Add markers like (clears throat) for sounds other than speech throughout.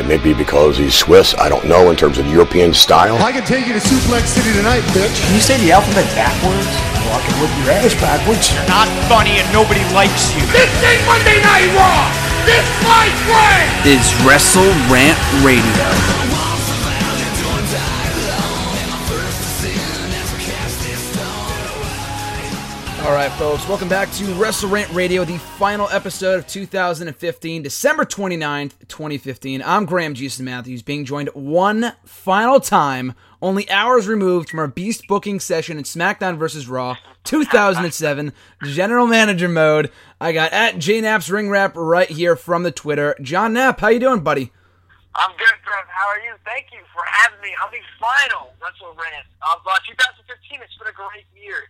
It may be because he's Swiss, I don't know, in terms of European style. I can take you to Suplex City tonight, bitch. Can you say the alphabet backwards? Walking with your ass backwards. You're not funny and nobody likes you. This ain't Monday Night Raw! This my friend! Is Wrestle Rant Radio. All right, folks, welcome back to Wrestle Rant Radio, the final episode of 2015, December 29th, 2015. I'm Graham Jason Matthews, being joined one final time, only hours removed from our Beast booking session in SmackDown vs. Raw 2007, (laughs) General Manager mode. I got at JNaps Ring Wrap right here from the Twitter. John Knapp, how you doing, buddy? I'm good, Graham. How are you? Thank you for having me on the final Wrestle Rant of uh, 2015. It's been a great year.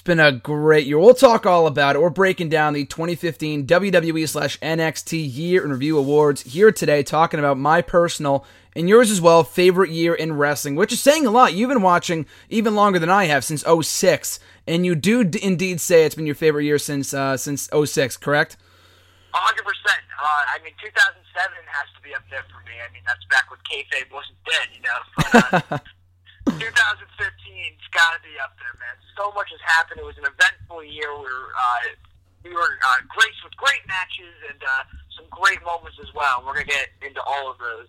It's been a great year. We'll talk all about it. We're breaking down the 2015 WWE slash NXT Year in Review Awards here today, talking about my personal and yours as well favorite year in wrestling, which is saying a lot. You've been watching even longer than I have since 06, and you do d- indeed say it's been your favorite year since uh, since 06, correct? 100%. Uh, I mean, 2007 has to be up there for me. I mean, that's back when kayfabe wasn't dead, you know. (laughs) But, uh, 2015's got to be up there, man. So much has happened. It was an eventful year. We were uh, we were uh, graced with great matches and uh, some great moments as well. We're gonna get into all of those.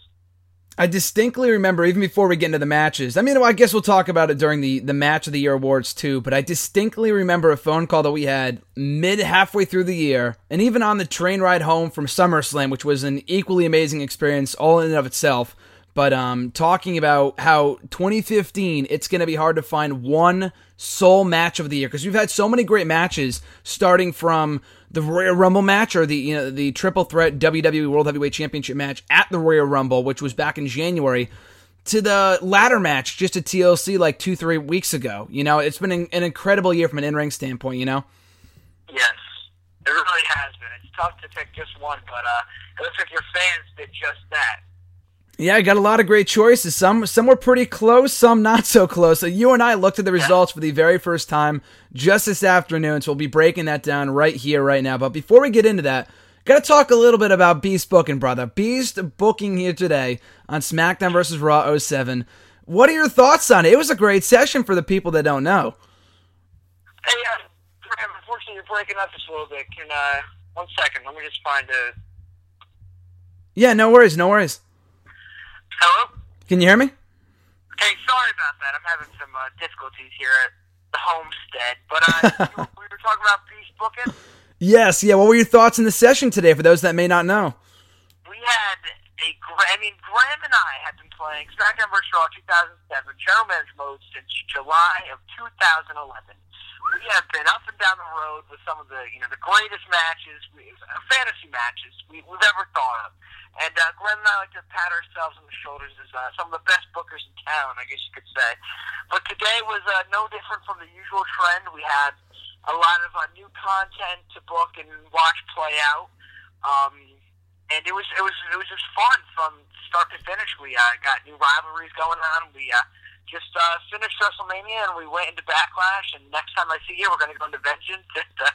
I distinctly remember, even before we get into the matches. I mean, I guess we'll talk about it during the the match of the year awards too. But I distinctly remember a phone call that we had mid halfway through the year, and even on the train ride home from SummerSlam, which was an equally amazing experience all in and of itself. But um, talking about how 2015, it's going to be hard to find one sole match of the year because we've had so many great matches, starting from the Royal Rumble match or the you know the Triple Threat WWE World Heavyweight Championship match at the Royal Rumble, which was back in January, to the ladder match just at TLC like two three weeks ago. You know, it's been an, incredible year from an in ring standpoint. You know. Yes, it really has been. It's tough to pick just one, but uh, it looks like your fans did just that. Yeah, I got a lot of great choices. Some some were pretty close, some not so close. So you and I looked at the results for the very first time just this afternoon. So we'll be breaking that down right here, right now. But before we get into that, gotta talk a little bit about Beast booking, brother. Beast booking here today on SmackDown vs. Raw 07. What are your thoughts on it? It was a great session for the people that don't know. Hey, uh, unfortunately, you're breaking up just a little bit. Can uh, one second? Let me just find a. Yeah, no worries, no worries. Hello? Can you hear me? Hey, sorry about that. I'm having some uh, difficulties here at the homestead. But uh, (laughs) we were talking about Beast booking. Yes, yeah. What were your thoughts in the session today for those that may not know? We had a. I mean, Graham and I had been playing SmackDown vs. Raw 2007 General Manager mode since July of 2011. We have been up and down the road with some of the you know the greatest matches, fantasy matches we, we've ever thought of. And uh, Glenn and I like to pat ourselves on the shoulders as uh, some of the best bookers in town, I guess you could say. But today was uh, no different from the usual trend. We had a lot of uh, new content to book and watch play out. Um, and it was it was it was just fun from start to finish. We uh, got new rivalries going on. We uh, just uh, finished WrestleMania and we went into Backlash. And next time I see you, we're going to go into Vengeance. (laughs) Uh,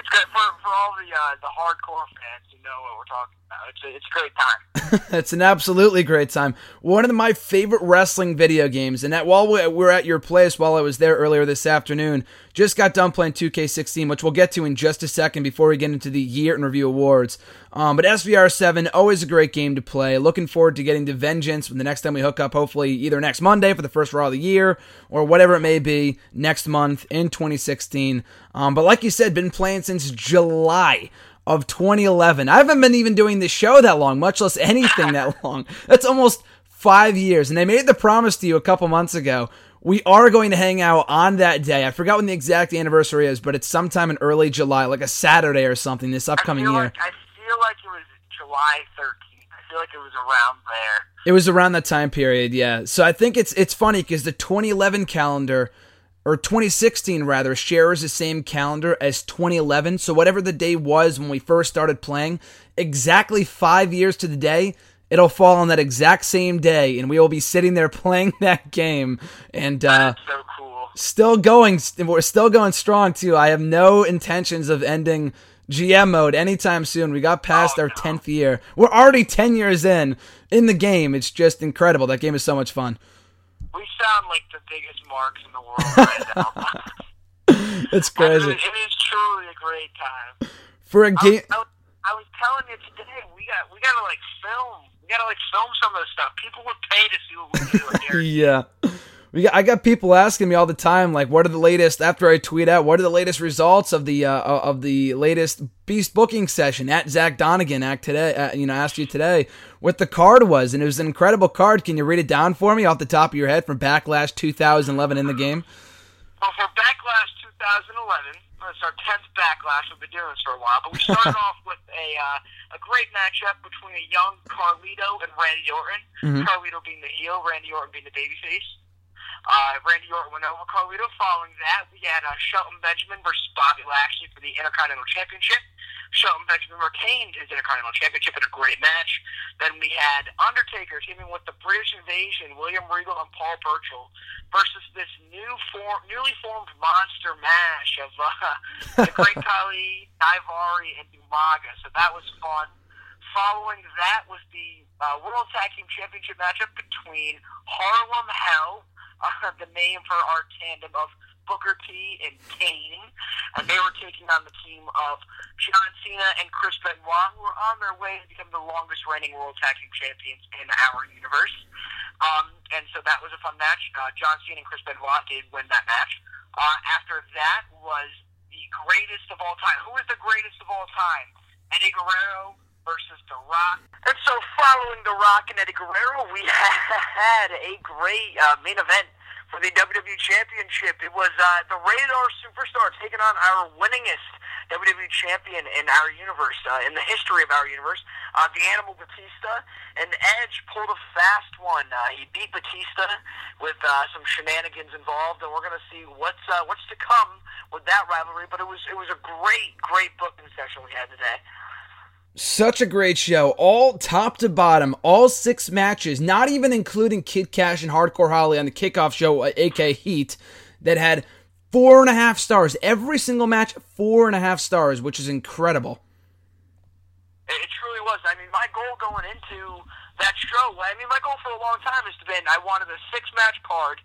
it's good for for all the uh, the hardcore fans who know what we're talking about. It's a, it's a great time. (laughs) it's an absolutely great time. One of my favorite wrestling video games, and that while we we're at your place, while I was there earlier this afternoon, just got done playing 2K16, which we'll get to in just a second before we get into the year in review awards. Um, but SVR 7, always a great game to play. Looking forward to getting to Vengeance when the next time we hook up, hopefully either next Monday for the first Raw of the year or whatever it may be next month in 2016. Um, but like you said, been playing since July of 2011. I haven't been even doing this show that long, much less anything that (laughs) long. That's almost five years. And I made the promise to you a couple months ago. We are going to hang out on that day. I forgot when the exact anniversary is, but it's sometime in early July, like a Saturday or something this upcoming year. Like, I feel like it was July 13th. I feel like it was around there. It was around that time period, yeah. So I think it's it's funny because the 2011 calendar or 2016 rather, shares the same calendar as 2011. So whatever the day was when we first started playing, exactly five years to the day, it'll fall on that exact same day, and we will be sitting there (laughs) playing that game. And uh, so cool. Still going, we're still going strong too. I have no intentions of ending GM mode anytime soon. We got past oh, our no. 10th year. We're already 10 years in in the game. It's just incredible. That game is so much fun. We sound like the biggest marks in the world (laughs) right now. (laughs) it's crazy. It is, it is truly a great time. For a game, I, I, I was telling you today, we got we got to like film. We got to like film some of this stuff. People would pay to see what we do. Here. (laughs) Yeah. We got, I got people asking me all the time, like, what are the latest? After I tweet out, what are the latest results of the uh, of the latest Beast booking session at Zach Donegan? Act today, uh, you know, asked you today what the card was, and it was an incredible card. Can you read it down for me off the top of your head from Backlash 2011 in the game? Well, for Backlash 2011, it's our 10th Backlash. We've been doing this for a while, but we started (laughs) off with a uh, a great matchup between a young Carlito and Randy Orton. Mm-hmm. Carlito being the heel, Randy Orton being the babyface. Uh, Randy Orton went over Carlito. Following that, we had uh, Shelton Benjamin versus Bobby Lashley for the Intercontinental Championship. Shelton Benjamin retained his Intercontinental Championship in a great match. Then we had Undertaker teaming with the British Invasion, William Regal and Paul Burchill, versus this new form, newly formed monster mash of uh, (laughs) the Great Khali, Daivari, and Umaga. So that was fun. Following that was the uh, World Tag Team Championship matchup between Harlem Hell, uh, the name for our tandem of Booker T and Kane, and they were taking on the team of John Cena and Chris Benoit, who were on their way to become the longest reigning World Tag Team Champions in our universe. Um, and so that was a fun match. Uh, John Cena and Chris Benoit did win that match. Uh, after that was the greatest of all time. Who is the greatest of all time? Eddie Guerrero versus The Rock. And so following The Rock and Eddie Guerrero, we (laughs) had a great uh, main event for the WWE Championship. It was uh, the Rated-R Superstar taking on our winningest WWE Champion in our universe, uh, in the history of our universe, uh, the Animal Batista. And Edge pulled a fast one. Uh, he beat Batista with uh, some shenanigans involved, and we're going to see what's uh, what's to come with that rivalry. But it was it was a great great booking session we had today. Such a great show. All top to bottom, all six matches, not even including Kid Kash and Hardcore Holly on the kickoff show, AK uh, Heat, that had four and a half stars. Every single match, four and a half stars, which is incredible. It truly was. I mean, my goal going into that show, I mean, my goal for a long time has been I wanted a six match card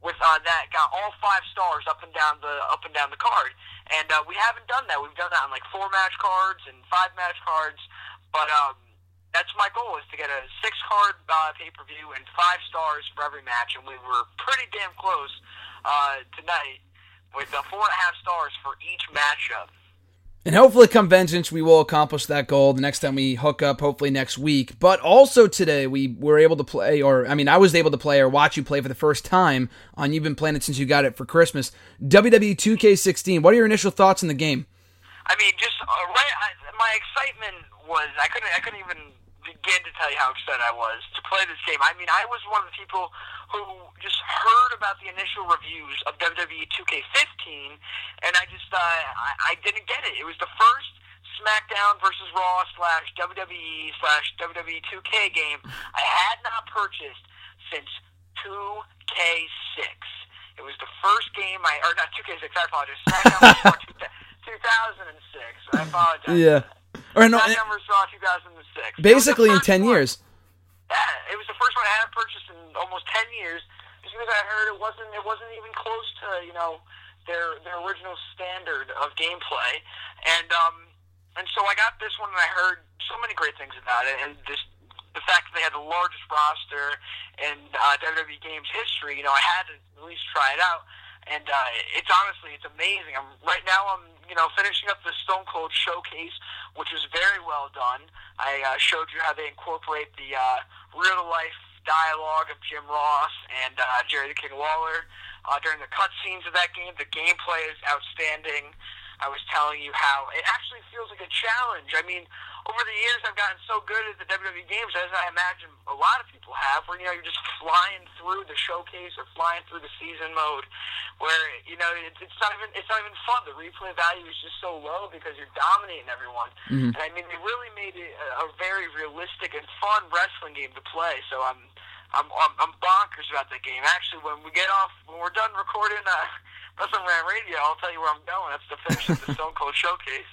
with uh, that got all five stars up and down the up and down the card. And uh, we haven't done that. We've done that on like four match cards and five match cards. But um, that's my goal is to get a six card uh, pay per view and five stars for every match. And we were pretty damn close uh, tonight with uh, four and a half stars for each matchup. And hopefully, come Vengeance, we will accomplish that goal the next time we hook up, hopefully next week. But also today, we were able to play, or I mean, I was able to play or watch you play for the first time on You've Been Playing It Since You Got It for Christmas. WWE 2K16, what are your initial thoughts on the game? I mean, just uh, right, I, my excitement was, I couldn't, I couldn't even begin to tell you how excited I was to play this game. I mean, I was one of the people who just heard about the initial reviews of WWE 2K15, and I just uh, I, I didn't get it. It was the first SmackDown versus Raw slash WWE slash WWE 2K game I had not purchased since 2K6. It was the first game I, or not 2K6, I apologize. (laughs) SmackDown 2006. I apologize. Yeah. Or no. Raw 2006. Basically in 10 one. years. Yeah, it was the first one I hadn't purchased in almost 10 years just because I heard it wasn't it wasn't even close to, you know, their their original standard of gameplay. And um and so I got this one and I heard so many great things about it and just the fact that they had the largest roster in uh, WWE games history, you know, I had to at least try it out and uh, it's honestly it's amazing. I'm right now I'm you know finishing up the Stone Cold showcase, which is very well done. I uh, showed you how they incorporate the uh, real life dialogue of Jim Ross and uh, Jerry the King Lawler uh, during the cutscenes of that game. The gameplay is outstanding. I was telling you how it actually feels like a challenge. I mean, over the years I've gotten so good at the WWE games as I imagine a lot of people have, where you know you're just flying through the showcase or flying through the season mode, where you know it's, it's not even it's not even fun. The replay value is just so low because you're dominating everyone. Mm-hmm. And I mean, they really made it a, a very realistic and fun wrestling game to play. So I'm. I'm, I'm I'm bonkers about that game. Actually, when we get off, when we're done recording uh, (laughs) Wrestling Rant Radio, I'll tell you where I'm going. That's the finish of the (laughs) Stone Cold Showcase.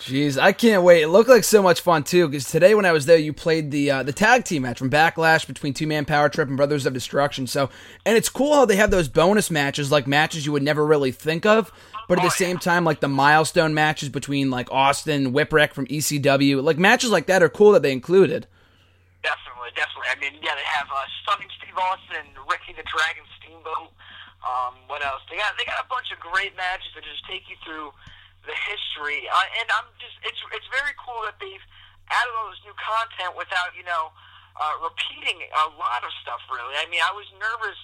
Jeez, I can't wait. It looked like so much fun too. Because today, when I was there, you played the uh, the tag team match from Backlash between Two Man Power Trip and Brothers of Destruction. So, and it's cool how they have those bonus matches, like matches you would never really think of, but at the same time, like the milestone matches between like Austin Whipwreck from ECW, like matches like that are cool that they included. Definitely, definitely. I mean, yeah, they have uh, Stunning Steve Austin, Ricky the Dragon Steamboat. Um, what else? They got they got a bunch of great matches that just take you through the history, uh, and I'm just it's it's very cool that they've added all this new content without you know uh, repeating a lot of stuff. Really, I mean, I was nervous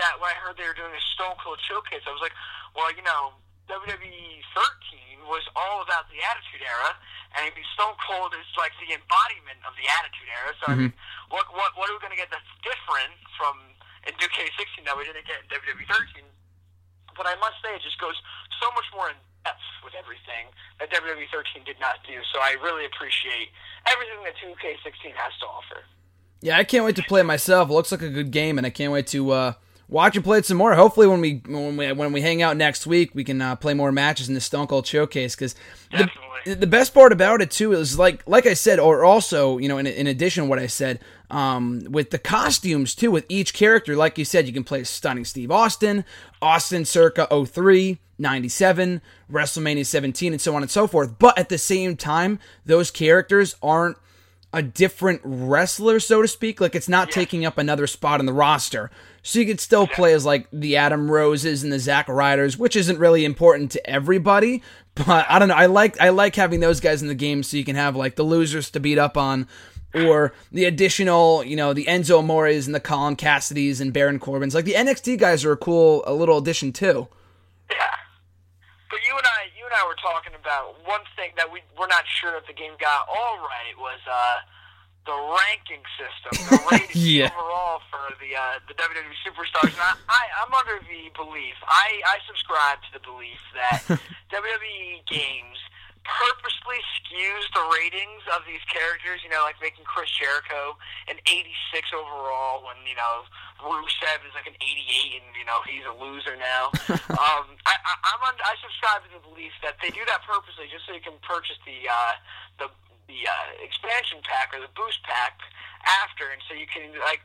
that when I heard they were doing a Stone Cold showcase, I was like, well, you know, WWE 13 was all about the Attitude Era, and I mean, Stone Cold is like the embodiment of the Attitude Era. So mm-hmm. I mean, what what what are we going to get that's different from in 2K16 that we didn't get in WWE 13? But I must say, it just goes so much more in depth with everything that WWE 13 did not do. So I really appreciate everything that 2K16 has to offer. Yeah, I can't wait to play it myself. It looks like a good game, and I can't wait to uh, watch and play it some more. Hopefully, when we when we when we hang out next week, we can uh, play more matches in the Stone Cold Showcase. Because the, the best part about it too is like like I said, or also you know, in, in addition to what I said, um, with the costumes too, with each character, like you said, you can play Stunning Steve Austin, Austin circa 03, 97, WrestleMania 17, and so on and so forth. But at the same time, those characters aren't a different wrestler, so to speak. Like it's not yeah. taking up another spot in the roster. So you could still play as like the Adam Roses and the Zack Ryders, which isn't really important to everybody. But I don't know. I like I like having those guys in the game so you can have like the losers to beat up on or the additional, you know, the Enzo Amores and the Colin Cassadys and Baron Corbins. Like the NXT guys are a cool, a little addition too. Yeah, (laughs) but you and I, you and I were talking about one thing that we we're not sure if the game got all right was uh, the ranking system, the (laughs) rating yeah. overall for the uh, the WWE superstars. And I, I, I'm under the belief, I, I subscribe to the belief that (laughs) WWE games purposely skews the ratings of these characters, you know, like making Chris Jericho an 86 overall when, you know, Rusev is like an 88 and, you know, he's a loser now. (laughs) um, I, I, I'm on, I subscribe to the belief that they do that purposely just so you can purchase the, uh, the, the, uh, expansion pack or the boost pack after and so you can, like,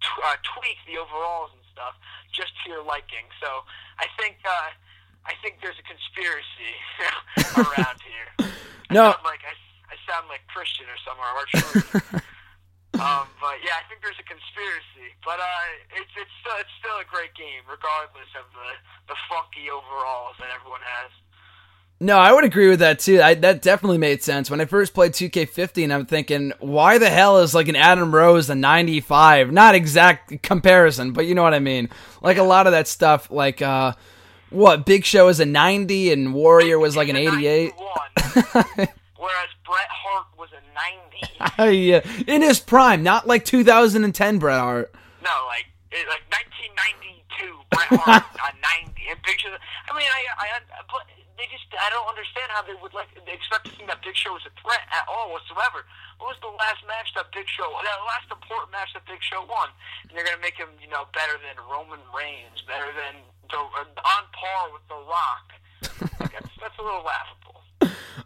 t- uh, tweak the overalls and stuff just to your liking. So I think, uh, I think there's a conspiracy (laughs) around here. (laughs) No, I sound like I, I sound like Christian or somewhere or (laughs) um, but yeah, I think there's a conspiracy. But uh, it's it's still it's still a great game, regardless of the the funky overalls that everyone has. No, I would agree with that too. I, that definitely made sense. When I first played 2K15. I'm thinking, why the hell is like an Adam Rose a 95? Not exact comparison, but you know what I mean. Like a lot of that stuff, like uh, what Big Show is a 90 and Warrior was like an 88. (laughs) whereas Bret Hart was a 90. (laughs) yeah, in his prime, not like 2010 Bret Hart. No, like like 1992 Bret Hart (laughs) a 90 and Big Show. I mean, I, I, but they just I don't understand how they would like they expect to think that Big Show was a threat at all whatsoever. What was the last match that Big Show? The last important match that Big Show won, and they're gonna make him you know better than Roman Reigns, better than the, on par with The Rock. (laughs) that's, that's a little laughable.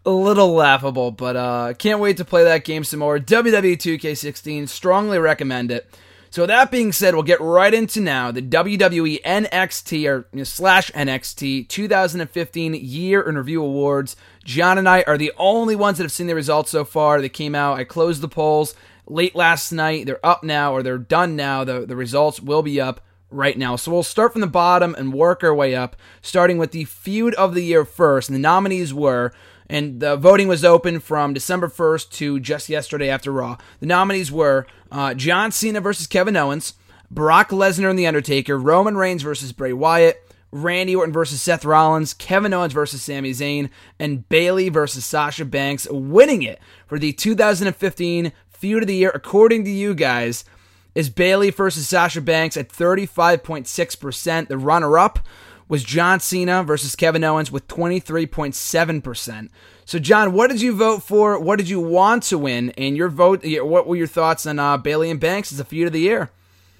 A little laughable, but uh, can't wait to play that game some more. WWE 2K16, strongly recommend it. So that being said, we'll get right into now the WWE NXT or you know, slash NXT 2015 Year in Review Awards. John and I are the only ones that have seen the results so far. They came out. I closed the polls late last night. They're up now, or they're done now. The the results will be up right now. So we'll start from the bottom and work our way up, starting with the feud of the year first. And the nominees were and the voting was open from December 1st to just yesterday after Raw. The nominees were uh, John Cena versus Kevin Owens, Brock Lesnar and The Undertaker, Roman Reigns versus Bray Wyatt, Randy Orton versus Seth Rollins, Kevin Owens versus Sami Zayn, and Bayley versus Sasha Banks, winning it for the 2015 Feud of the Year, according to you guys, is Bayley versus Sasha Banks at 35.6%. The runner up was John Cena versus Kevin Owens with 23.7%. So, John, what did you vote for? What did you want to win? And your vote, what were your thoughts on uh, Bayley and Banks as a feud of the year?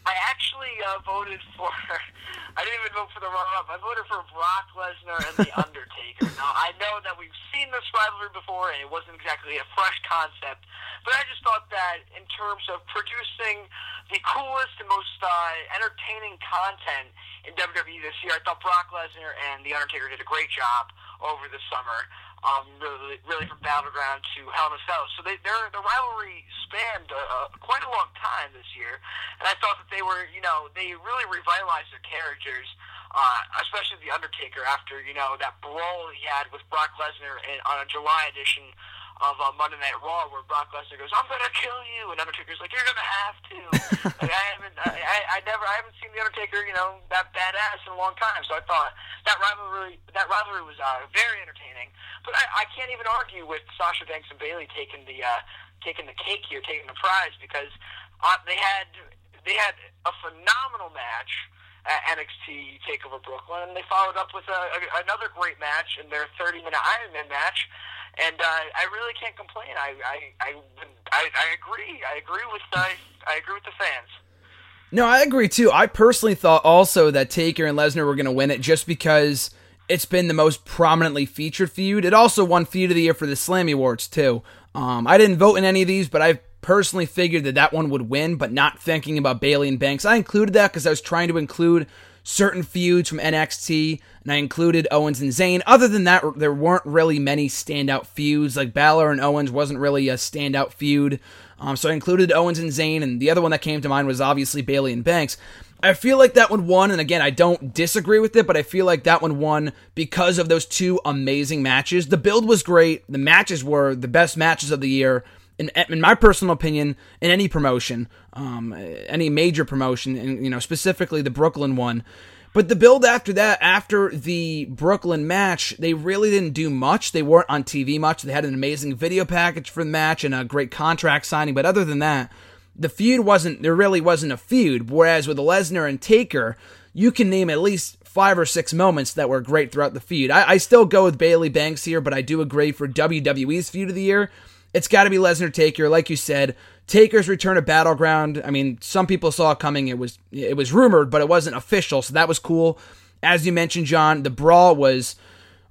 I actually uh, voted for. (laughs) I didn't even vote for the runner-up. I voted for Brock Lesnar and The (laughs) Undertaker. now I know that we've seen this rivalry before, and it wasn't exactly a fresh concept, but I just thought that in terms of producing the coolest and most uh, entertaining content in WWE this year, I thought Brock Lesnar and The Undertaker did a great job over the summer um, really, really from Battleground to Hell in a Cell. So they, their the rivalry spanned uh, quite a long time this year, and I thought that they were, you know, they really revitalized their characters, uh, especially the Undertaker after you know that brawl he had with Brock Lesnar in, on a July edition of uh, Monday Night Raw where Brock Lesnar goes, "I'm gonna kill you," and Undertaker's like, "You're gonna have to." (laughs) like, I haven't, I, I never, I haven't seen the Undertaker, you know, that badass in a long time. So I thought that rivalry, that rivalry was uh, very entertaining. But I, I can't even argue with Sasha Banks and Bayley taking the, uh, taking the cake here, taking the prize because uh, they had, they had a phenomenal match at NXT Takeover Brooklyn, and they followed up with a, a, another great match in their 30-minute Iron Man match and uh, I really can't complain. I I, I I agree. I agree with I, I agree with the fans. No, I agree too. I personally thought also that Taker and Lesnar were going to win it just because it's been the most prominently featured feud. It also won feud of the year for the Slammy Awards too. Um, I didn't vote in any of these, but I personally figured that that one would win. But not thinking about Bayley and Banks, I included that because I was trying to include certain feuds from NXT, and I included Owens and Zayn. Other than that, there weren't really many standout feuds. Like Balor and Owens wasn't really a standout feud. Um, so I included Owens and Zayn, and the other one that came to mind was obviously Bayley and Banks. I feel like that one won, and again, I don't disagree with it, but I feel like that one won because of those two amazing matches. The build was great, the matches were the best matches of the year, in, in my personal opinion, in any promotion, um, any major promotion, and you know specifically the Brooklyn one. But the build after that, after the Brooklyn match, they really didn't do much. They weren't on TV much. They had an amazing video package for the match and a great contract signing. But other than that, the feud wasn't, there really wasn't a feud. Whereas with Lesnar and Taker, you can name at least five or six moments that were great throughout the feud. I, I still go with Bayley Banks here, but I do agree for WWE's feud of the year it's got to be Lesnar Taker, like you said. Taker's return to Battleground. I mean, some people saw it coming. It was it was rumored, but it wasn't official, so that was cool. As you mentioned, John, the brawl was.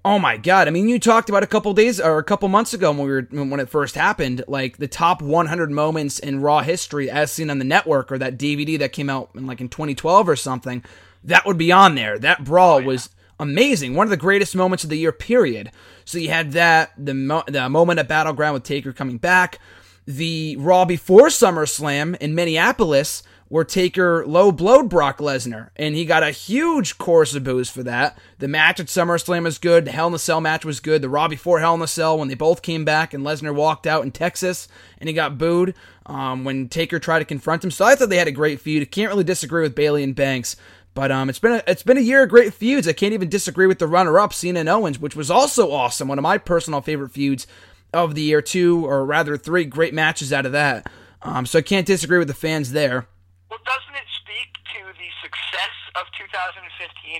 Oh my god! I mean, you talked about a couple days or a couple months ago when we were when it first happened, like the top 100 moments in Raw history, as seen on the network, or that DVD that came out in like in 2012 or something. That would be on there. That brawl oh, was amazing. One of the greatest moments of the year, period. So you had that, the, mo- the moment at Battleground with Taker coming back, the Raw before SummerSlam in Minneapolis, where Taker low blowed Brock Lesnar, and he got a huge chorus of boos for that. The match at SummerSlam was good. The Hell in a Cell match was good. The Raw before Hell in a Cell, when they both came back and Lesnar walked out in Texas and he got booed um, when Taker tried to confront him. So I thought they had a great feud. Can't really disagree with Bayley and Banks. But um, it's been a, it's been a year of great feuds. I can't even disagree with the runner-up, Cena and Owens, which was also awesome. One of my personal favorite feuds of the year, two or rather three great matches out of that. Um, so I can't disagree with the fans there. Well, doesn't it speak to the success of 2015,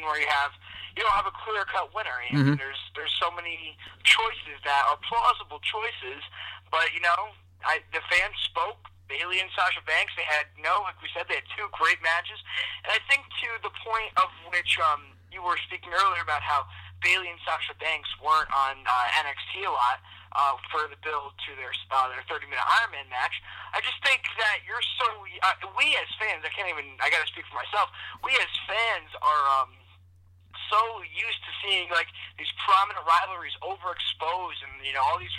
where you have you don't have a clear-cut winner? mm-hmm. There's there's so many choices that are plausible choices, but you know, I, the fans spoke Bayley and Sasha Banks. They had no, like we said, they had two great matches, and I think to the point of which um, you were speaking earlier about how Bayley and Sasha Banks weren't on uh, NXT a lot uh, for the build to their uh, their 30 minute Iron Man match. I just think that you're so uh, we as fans. I can't even. I got to speak for myself. We as fans are. Um, so used to seeing like these prominent rivalries overexposed and you know all these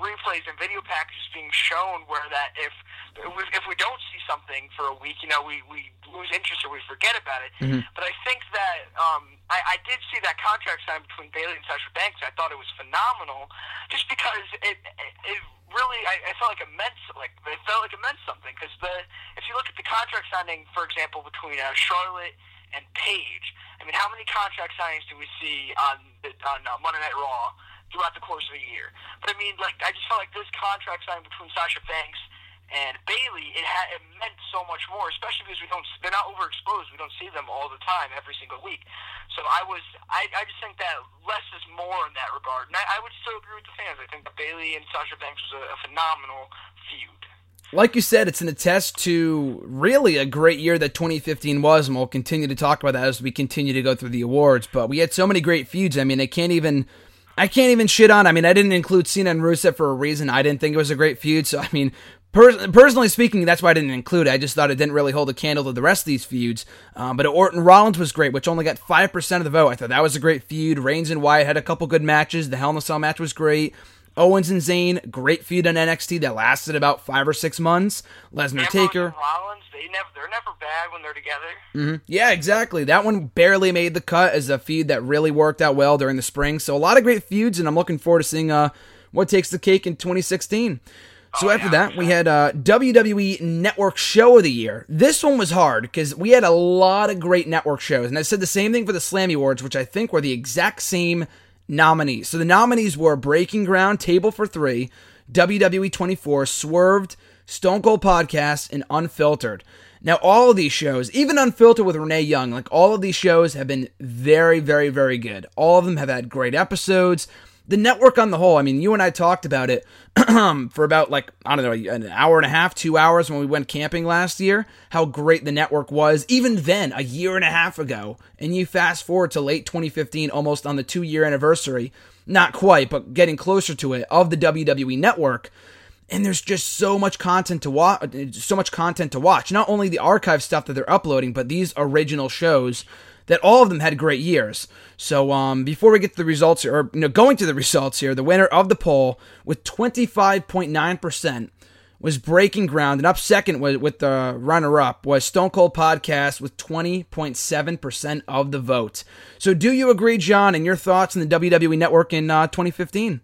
replays and video packages being shown where that if if we don't see something for a week, you know, we, we lose interest or we forget about it. Mm-hmm. But I think that um, I, I did see that contract signed between Bayley and Sasha Banks. I thought it was phenomenal, just because it it, really I, I felt like it meant like it felt like it meant something because the if you look at the contract signing, for example, between uh, Charlotte and Paige. I mean, how many contract signings do we see on the, on uh, Monday Night Raw throughout the course of a year? But I mean, like I just felt like this contract signing between Sasha Banks and Bayley, it had it meant so much more, especially because we don't they're not overexposed. We don't see them all the time every single week. So I was I, I just think that less is more in that regard, and I, I would still agree with the fans. I think that Bayley and Sasha Banks was a, a phenomenal feud. Like you said, it's an attest to really a great year that 2015 was, and we'll continue to talk about that as we continue to go through the awards. But we had so many great feuds. I mean, I can't even. I can't even shit on. I mean, I didn't include Cena and Rusev for a reason. I didn't think it was a great feud. So, I mean, per- personally speaking, that's why I didn't include it. I just thought it didn't really hold a candle to the rest of these feuds. Um, but Orton Rollins was great, which only got 5% of the vote. I thought that was a great feud. Reigns and Wyatt had a couple good matches. The Hell in a Cell match was great. Owens and Zayn, great feud on NXT that lasted about five or six months. Lesnar Taker. Rollins, they never, they're never bad when they're together. Mm-hmm. Yeah, exactly. That one barely made the cut as a feud that really worked out well during the spring. So a lot of great feuds, and I'm looking forward to seeing uh, what takes the cake in 2016. So Oh, after yeah, that, for we had uh, WWE Network Show of the Year. This one was hard because we had a lot of great network shows, and I said the same thing for the Slammy Awards, which I think were the exact same nominees. So the nominees were Breaking Ground, Table for Three, WWE 24, Swerved, Stone Cold Podcast, and Unfiltered. Now, all of these shows, even Unfiltered with Renee Young, like all of these shows have been very, very, very good. All of them have had great episodes. The network on the whole, I mean, you and I talked about it (clears throat) for about like, I don't know, an hour and a half, two hours when we went camping last year, how great the network was, even then, a year and a half ago. And you fast forward to late 2015, almost on the two year anniversary, not quite, but getting closer to it, of the WWE network and there's just so much content to watch so much content to watch. Not only the archive stuff that they're uploading but these original shows that all of them had great years. So um, before we get to the results here or you know going to the (laughs) results here the winner of the poll with 25.9% was breaking ground and up second was, with the runner up was stone cold podcast with 20.7% of the vote. So do you agree john and your thoughts on the wwe network in uh, 2015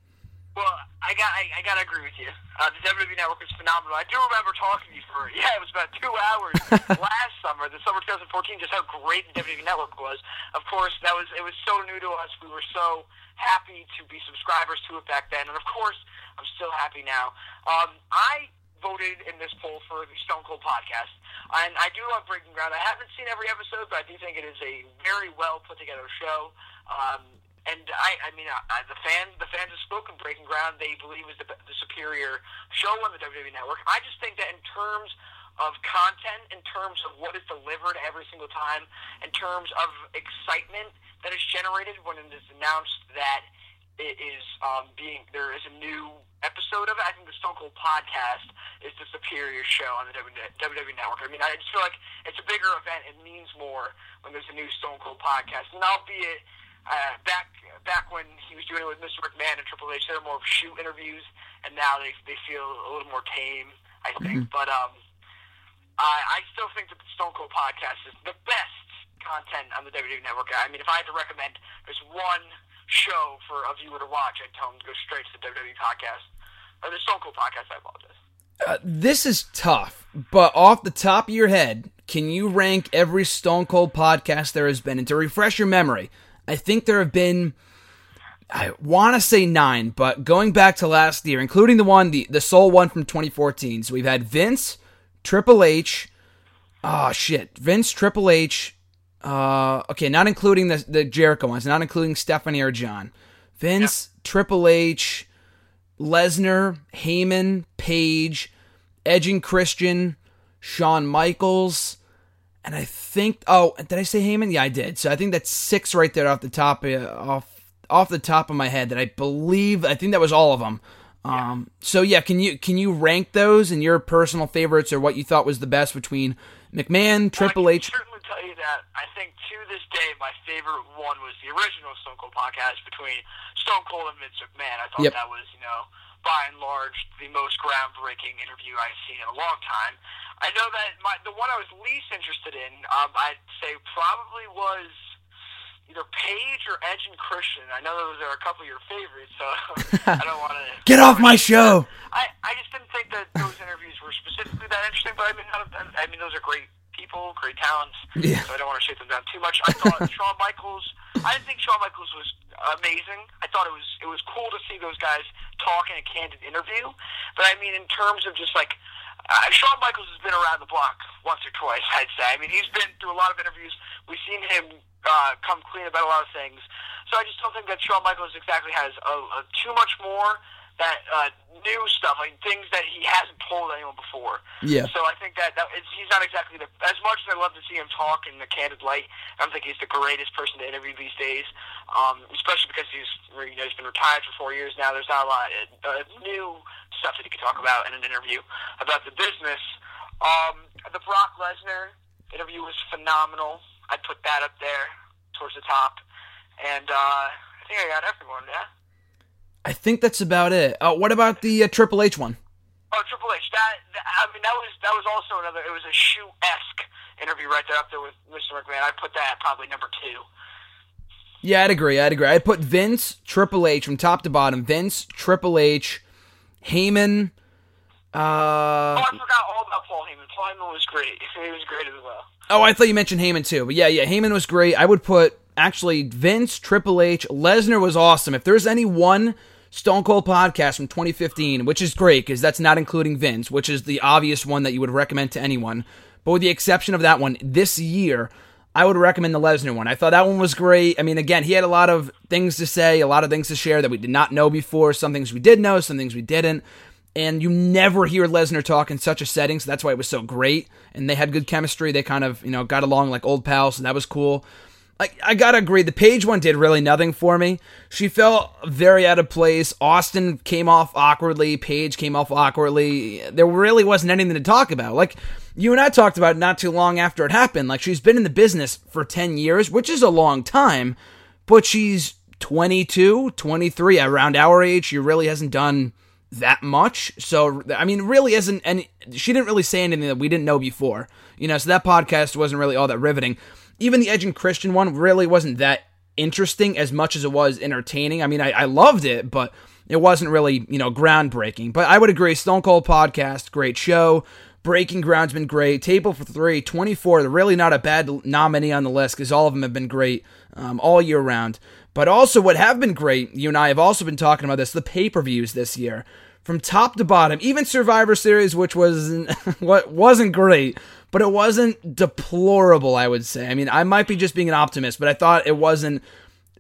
Well, I got I, I gotta agree with you. Uh, the WWE Network is phenomenal. I do remember talking to you for (laughs) yeah, it was about two hours (laughs) last summer, the summer 2014, just how great the WWE Network was. Of course, that was it was so new to us. We were so happy to be subscribers to it back then, and of course, I'm still happy now. Um, I voted in this poll for the Stone Cold podcast, and I do love Breaking Ground. I haven't seen every episode, but I do think it is a very well put together show. Um, and I, I mean, I, the fans, the fans have spoken. Breaking Ground, they believe is the, the superior show on the WWE Network. I just think that in terms of content, in terms of what is delivered every single time, in terms of excitement that is generated when it is announced that it is um, being there is a new episode of it. I think the Stone Cold podcast is the superior show on the WWE Network. I mean, I just feel like it's a bigger event. It means more when there's a new Stone Cold podcast, and albeit uh, back back when he was doing it with Mr. McMahon and Triple H, they were more of shoot interviews, and now they they feel a little more tame, I think. But um, I I still think that the Stone Cold podcast is the best content on the WWE Network. I mean, if I had to recommend, there's one show for a viewer to watch, I'd tell them to go straight to the WWE podcast or the Stone Cold podcast. I apologize. Uh, this is tough, but off the top of your head, can you rank every Stone Cold podcast there has been? And to refresh your memory, I think there have been, I want to say nine, but going back to last year, including the one, the, the sole one from 2014. So we've had Vince, Triple H, oh shit, Vince, Triple H, uh, okay, not including the, the Jericho ones, not including Stephanie or John. Vince, Triple H, Lesnar, Heyman, Paige, Edge and Christian, Shawn Michaels, and I think oh did I say Heyman? Yeah, I did. So I think that's six right there off the top uh, off off the top of my head that I believe I think that was all of them. Um, so yeah, can you can you rank those and your personal favorites or what you thought was the best between McMahon, Triple I H? certainly tell you that. I think to this day, my favorite one was the original Stone Cold podcast between Stone Cold and Vince McMahon. I thought Yep. that was, you know, by and large, the most groundbreaking interview I've seen in a long time. I know that my the one I was least interested in, um, I'd say probably was either Paige or Edge and Christian. I know those are a couple of your favorites, so (laughs) I don't want to (laughs) Get off my show. I, I just didn't think that those interviews were specifically that interesting, but I mean, I mean, those are great people, great talents. Yeah. So I don't want to shoot them down too much. I thought (laughs) Shawn Michaels. I didn't think Shawn Michaels was amazing. I thought it was it was cool to see those guys talk in a candid interview. But I mean, in terms of just like. Uh, Shawn Michaels has been around the block once or twice, (laughs) I'd say. I mean, he's been through a lot of interviews. We've seen him uh, come clean about a lot of things. So I just don't think that Shawn Michaels exactly has a, a too much more that uh, new stuff, like things that he hasn't told anyone before. Yeah. So I think that, that he's not exactly the as much as I love to see him talk in the candid light. I don't think he's the greatest person to interview these days, um, especially because he's you know he's been retired for four years now. There's not a lot of uh, new stuff that he could talk about in an interview about the business. Um, the Brock Lesnar interview was phenomenal. I'd put that up there towards the top, and uh, I think I got everyone. Yeah. I think that's about it. Uh, what about the uh, Triple H one? Oh, Triple H. That, that I mean, that was that was also another. It was a shoot esque interview right there up there with Mr. McMahon. I'd put that at probably number two. Yeah, I'd agree. I'd agree. I'd put Vince, Triple H from top to bottom. Vince, Triple H, Heyman. Uh, oh, I forgot all about Paul Heyman. Paul Heyman was great. (laughs) He was great as well. Oh, I thought you mentioned Heyman too. But yeah, yeah, Heyman was great. I would put actually Vince, Triple H, Lesnar was awesome. If there's any one Stone Cold podcast from 2015, which is great because that's not including Vince, which is the obvious one that you would recommend to anyone. But with the exception of that one, this year, I would recommend the Lesnar one. I thought that one was great. I mean, again, he had a lot of things to say, a lot of things to share that we did not know before. Some things we did know, some things we didn't. And you never hear Lesnar talk in such a setting, so that's why it was so great. And they had good chemistry. They kind of, you know, got along like old pals, so that was cool. I, I gotta agree. The Paige one did really nothing for me. She felt very out of place. Austin came off awkwardly. Paige came off awkwardly. There really wasn't anything to talk about. Like you and I talked about not too long after it happened. Like she's been in the business for 10 years, which is a long time, but she's 22, 23, around our age. She really hasn't done that much. So, I mean, really isn't any, she didn't really say anything that we didn't know before, you know, so that podcast wasn't really all that riveting. Even the Edge and Christian one really wasn't that interesting as much as it was entertaining. I mean, I, I loved it, but it wasn't really, you know, groundbreaking. But I would agree, Stone Cold Podcast, great show. Breaking Ground's been great. Table for Three, 24, really not a bad nominee on the list because all of them have been great um, all year round. But also, what have been great, you and I have also been talking about this, the pay per views this year. From top to bottom, even Survivor Series, which was (laughs) what wasn't great, but it wasn't deplorable, I would say. I mean, I might be just being an optimist, but I thought it wasn't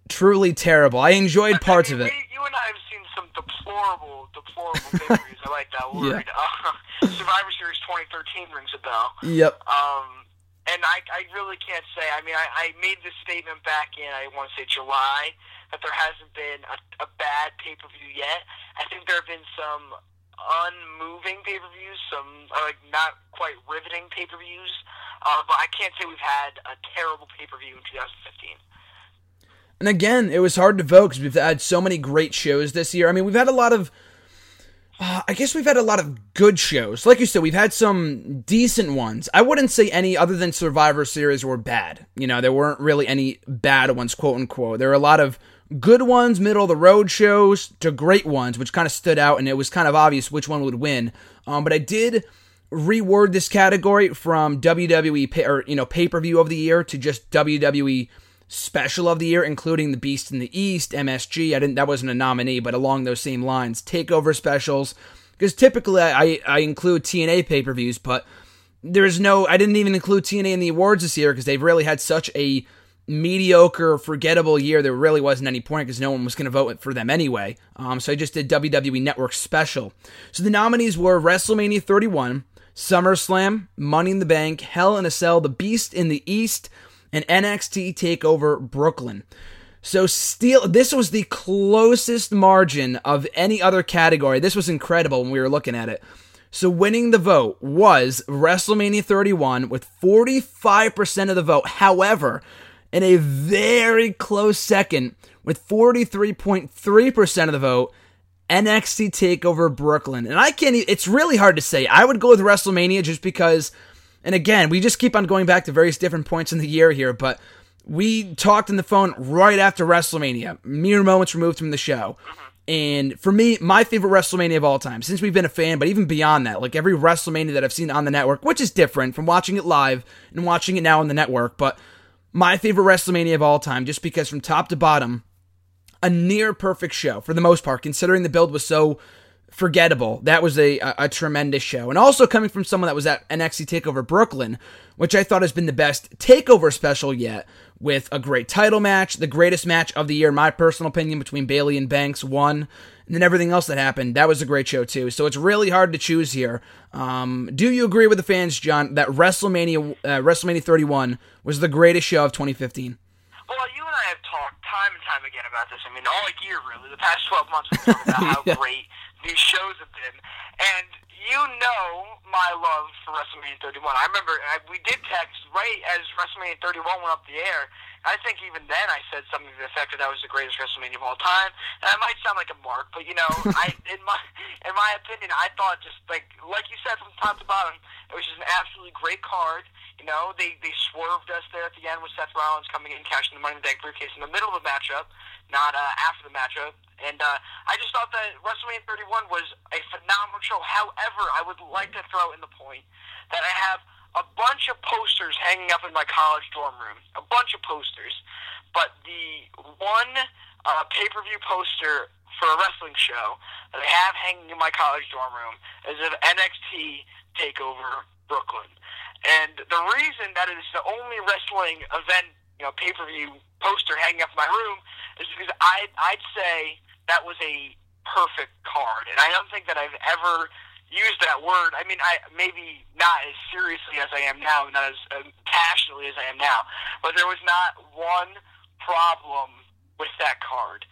truly terrible. I enjoyed parts I mean, of it. We, you and I have seen some deplorable, deplorable (laughs) pay-per-views. I like that word. Yeah. (laughs) Uh, Survivor Series 2013 rings a bell. Yep. Um, and I, I really can't say. I mean, I, I made this statement back in, I want to say July, that there hasn't been a, a bad pay per view yet. I think there have been some unmoving pay per views, some like not quite riveting pay per views. Uh, but I can't say we've had a terrible pay per view in 2015. And again, it was hard to vote because we've had so many great shows this year. I mean, we've had a lot of. Uh, I guess we've had a lot of good shows. Like you said, we've had some decent ones. I wouldn't say any other than Survivor Series were bad. You know, there weren't really any bad ones, quote unquote. There were a lot of good ones, middle of the road shows, to great ones, which kind of stood out, and it was kind of obvious which one would win. Um, but I did reword this category from WWE pay, or you know pay per view of the year to just WWE special of the year, including the Beast in the East, MSG. I didn't that wasn't a nominee, but along those same lines, takeover specials. Because typically I, I include TNA pay per views, but there's no I didn't even include TNA in the awards this year because they've really had such a mediocre, forgettable year. There really wasn't any point because no one was going to vote for them anyway. Um, so I just did WWE Network special. So the nominees were WrestleMania 31, SummerSlam, Money in the Bank, Hell in a Cell, The Beast in the East, and NXT Takeover Brooklyn. So still this was the closest margin of any other category. This was incredible when we were looking at it. So winning the vote was WrestleMania 31 with 45% of the vote. However, in a very close second with 43.3% of the vote, NXT Takeover Brooklyn. And I can't it's really hard to say. I would go with WrestleMania just because and again, we just keep on going back to various different points in the year here, but we talked on the phone right after WrestleMania, mere moments removed from the show. And for me, my favorite WrestleMania of all time, since we've been a fan, but even beyond that, like every WrestleMania that I've seen on the network, which is different from watching it live and watching it now on the network, but my favorite WrestleMania of all time, just because from top to bottom, a near perfect show for the most part, considering the build was so forgettable. That was a, a, a, tremendous show. And also coming from someone that was at NXT TakeOver Brooklyn, which I thought has been the best TakeOver special yet, with a great title match, the greatest match of the year, in my personal opinion, between Bayley and Banks, won. And then everything else that happened, that was a great show too. So it's really hard to choose here. Um, do you agree with the fans, John, that WrestleMania uh, WrestleMania 31 was the greatest show of 2015? Well, you and I have talked time and time again about this. I mean, all year really. The past 12 months we've talked about (laughs) how yeah. great these shows have been. And you know my love for WrestleMania 31. I remember I, we did text right as WrestleMania 31 went up the air. I think even then I said something to the effect that that was the greatest WrestleMania of all time. And that might sound like a mark, but you know, (laughs) I in my in my opinion, I thought just like like you said from top to bottom, it was just an absolutely great card. You know, they they swerved us there at the end with Seth Rollins coming in, cashing the Money in the Bank briefcase in the middle of the matchup, not uh, after the matchup. And uh, I just thought that WrestleMania 31 was a phenomenal show. However, I would like to throw in the point that I have a bunch of posters hanging up in my college dorm room. A bunch of posters. But the one uh, pay per view poster for a wrestling show that I have hanging in my college dorm room is of NXT TakeOver Brooklyn. And the reason that it is the only wrestling event, you know, pay per view poster hanging up in my room is because I I'd say that was a perfect card. And I don't think that I've ever use that word. I mean, I maybe not as seriously as I am now, not as uh, passionately as I am now, but there was not one problem with that card.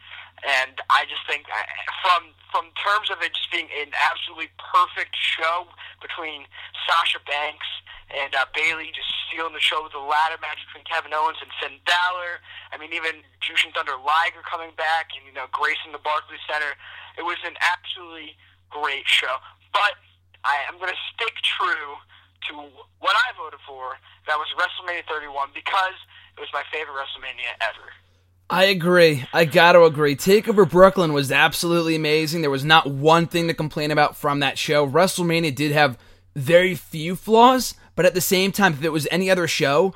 And I just think, from from terms of it just being an absolutely perfect show between Sasha Banks and uh, Bayley, just stealing the show with the ladder match between Kevin Owens and Finn Balor. I mean, even Jushin Thunder Liger coming back and you know gracing the Barclays Center. It was an absolutely great show. But I am going to stick true to what I voted for. That was WrestleMania 31 because it was my favorite WrestleMania ever. I agree. I got to agree. Takeover Brooklyn was absolutely amazing. There was not one thing to complain about from that show. WrestleMania did have very few flaws, but at the same time, if it was any other show,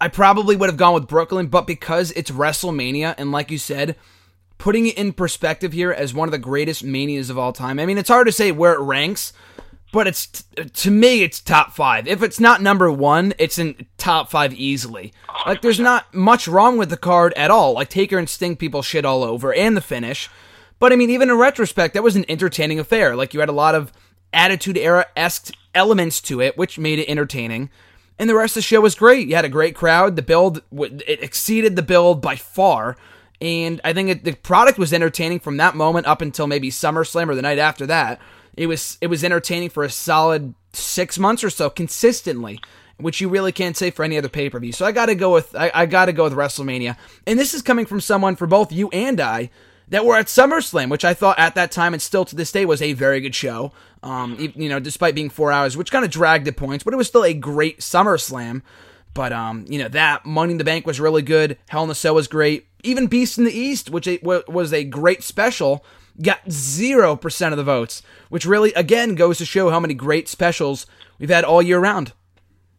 I probably would have gone with Brooklyn. But because it's WrestleMania, and like you said, putting it in perspective here as one of the greatest manias of all time. I mean, it's hard to say where it ranks, but it's to me it's top 5. If it's not number 1, it's in top 5 easily. Like there's not much wrong with the card at all. Like Taker and Sting people shit all over and the finish. But I mean, even in retrospect, that was an entertaining affair. Like you had a lot of Attitude Era esque elements to it, which made it entertaining. And the rest of the show was great. You had a great crowd. The build it exceeded the build by far. And I think it, the product was entertaining from that moment up until maybe SummerSlam or the night after that. It was it was entertaining for a solid six months or so consistently, which you really can't say for any other pay per view. So I got to go with I, I got to go with WrestleMania, and this is coming from someone for both you and I that were at SummerSlam, which I thought at that time and still to this day was a very good show. Um, you know, despite being four hours, which kind of dragged the points, but it was still a great SummerSlam. But um, you know that Money in the Bank was really good. Hell in a Cell was great. Even Beast in the East, which was a great special, got zero percent of the votes, which really again goes to show how many great specials we've had all year round.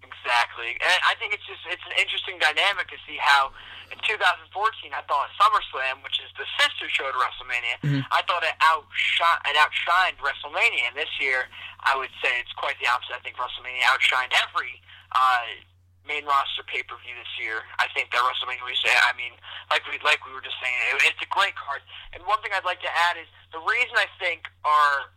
Exactly, and I think it's just it's an interesting dynamic to see how in 2014 I thought SummerSlam, which is the sister show to WrestleMania, mm-hmm. I thought it outshined it outshined WrestleMania, and this year I would say it's quite the opposite. I think WrestleMania outshined every. Uh, main roster pay per view this year. I think that WrestleMania we say. I mean, like we like we were just saying, it, it's a great card. And one thing I'd like to add is the reason I think our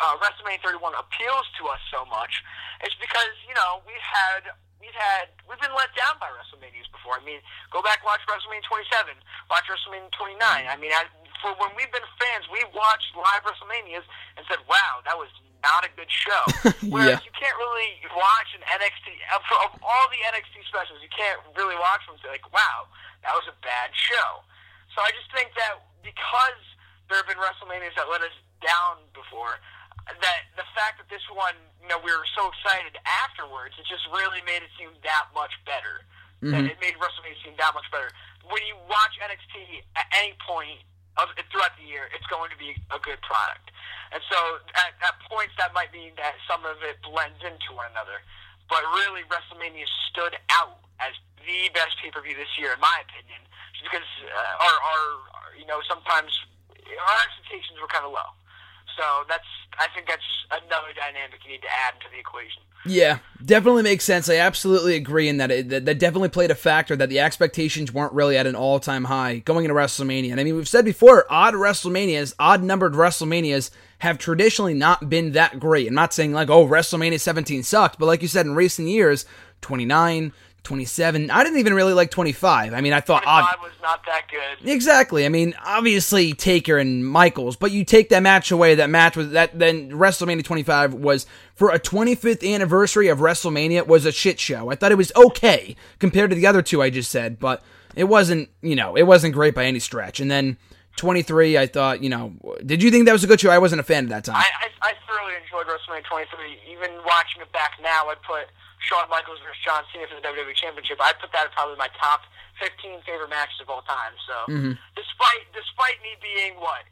uh, WrestleMania 31 appeals to us so much is because you know we've had we've had we've been let down by WrestleManias before. I mean, go back watch WrestleMania 27, watch WrestleMania 29. I mean, I, for when we've been fans, we watched live WrestleManias and said, "Wow, that was not a good show. (laughs) Whereas yeah. you can't really watch an NXT of, of all the NXT specials, you can't really watch them and say like, "Wow, that was a bad show." So I just think that because there have been WrestleManias that let us down before, that the fact that this one, you know, we were so excited afterwards, it just really made it seem that much better. Mm-hmm. It made WrestleMania seem that much better. When you watch NXT at any point of throughout the year, it's going to be a good product. And so at, at points that might mean that some of it blends into one another. But really, WrestleMania stood out as the best pay per view this year, in my opinion, just because uh, our, our, you know, sometimes our expectations were kind of low. So that's I think that's another dynamic you need to add to the equation. Yeah, definitely makes sense. I absolutely agree in that it, that, that definitely played a factor that the expectations weren't really at an all time high going into WrestleMania. And I mean, we've said before, odd WrestleManias, odd numbered WrestleManias have traditionally not been that great. I'm not saying like, oh, WrestleMania 17 sucked, but like you said, in recent years, 29, 27. I didn't even really like 25. I mean, I thought 25 was not that good. Exactly. I mean, obviously Taker and Michaels, but you take that match away, that match was that then WrestleMania 25 was for a 25th anniversary of WrestleMania was a shit show. I thought it was okay compared to the other two I just said, but it wasn't, you know, it wasn't great by any stretch. And then 23, I thought, you know, did you think that was a good show? I wasn't a fan at that time. I, I, I thoroughly enjoyed WrestleMania 23. Even watching it back now, I'd put Shawn Michaels versus John Cena for the WWE Championship. I'd put that at probably my top 15 favorite matches of all time. So, mm-hmm. despite despite me being what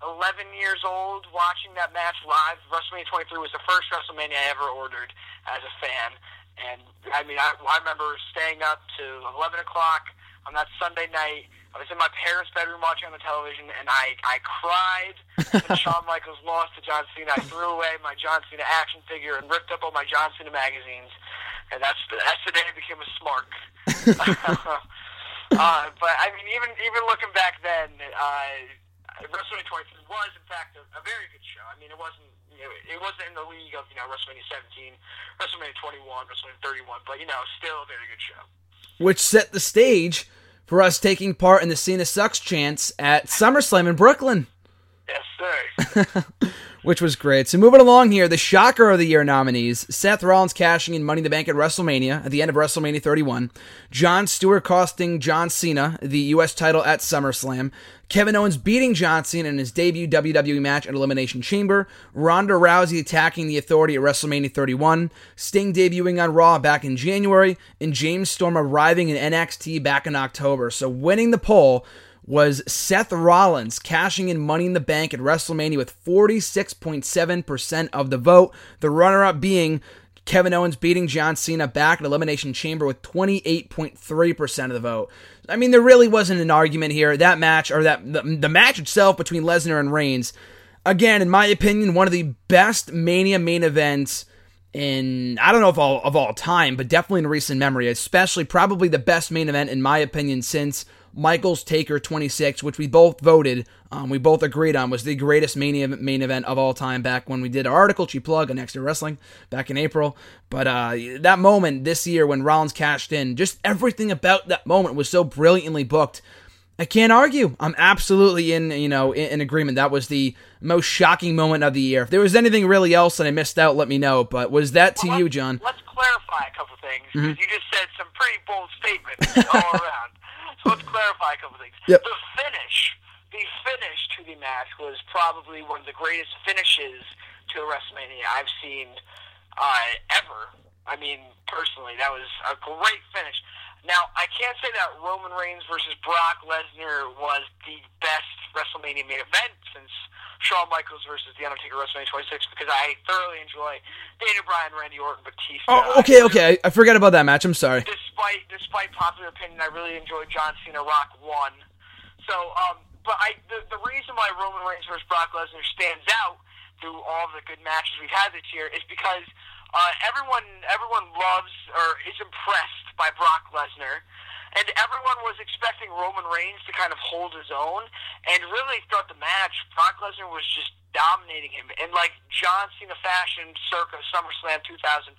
11 years old, watching that match live, WrestleMania 23 was the first WrestleMania I ever ordered as a fan. And I mean, I, I remember staying up to 11 o'clock on that Sunday night. I was in my parents' bedroom watching on the television, and I I cried when (laughs) Shawn Michaels lost to John Cena. I threw away my John Cena action figure and ripped up all my John Cena magazines, and that's that's the day I became a smark. (laughs) uh, but I mean, even even looking back then, uh, WrestleMania 23 was in fact a, a very good show. I mean, it wasn't you know, it wasn't in the league of you know WrestleMania 17, WrestleMania 21, WrestleMania 31, but you know, still a very good show. Which set the stage for us taking part in the Cena Sucks chance at SummerSlam in Brooklyn. Yes, sir. (laughs) Which was great. So moving along here, the shocker of the year nominees: Seth Rollins cashing in Money in the Bank at WrestleMania at the end of WrestleMania 31, John Stewart costing John Cena the U.S. title at SummerSlam, Kevin Owens beating John Cena in his debut WWE match at Elimination Chamber, Ronda Rousey attacking the Authority at WrestleMania 31, Sting debuting on Raw back in January, and James Storm arriving in NXT back in October. So winning the poll was Seth Rollins cashing in Money in the Bank at WrestleMania with 46.7% of the vote. The runner up being Kevin Owens beating John Cena back at Elimination Chamber with 28.3% of the vote. I mean, there really wasn't an argument here. That match, or that the, the match itself between Lesnar and Reigns, again, in my opinion, one of the best Mania main events in I don't know if all of all time, but definitely in recent memory, especially probably the best main event in my opinion since Michaels Taker 26, which we both voted, um, we both agreed on was the greatest main, event, main event of all time back when we did our article, Cheap Plug on Extra Wrestling back in April. But uh, that moment this year when Rollins cashed in, just everything about that moment was so brilliantly booked. I can't argue. I'm absolutely in, you know, in, in, agreement. That was the most shocking moment of the year. If there was anything really else that I missed out, let me know. But was that to well, you, John? Let's clarify a couple things mm-hmm. you just said some pretty bold statements all (laughs) around. So let's clarify a couple things. Yep. The finish, the finish to the match was probably one of the greatest finishes to a WrestleMania I've seen uh, ever. I mean, personally, that was a great finish. Now, I can't say that Roman Reigns versus Brock Lesnar was the best WrestleMania main event since Shawn Michaels versus The Undertaker WrestleMania 26 because I thoroughly enjoy Daniel Bryan, Randy Orton, Batista. Oh, okay, okay. I forgot about that match. I'm sorry. Despite despite popular opinion, I really enjoyed John Cena Rock one. So, um, but I the, the reason why Roman Reigns versus Brock Lesnar stands out through all the good matches we've had this year is because uh, everyone everyone loves or is impressed by Brock Lesnar, and everyone was expecting Roman Reigns to kind of hold his own. And really, throughout the match, Brock Lesnar was just dominating him in like John Cena fashion, circa SummerSlam 2014.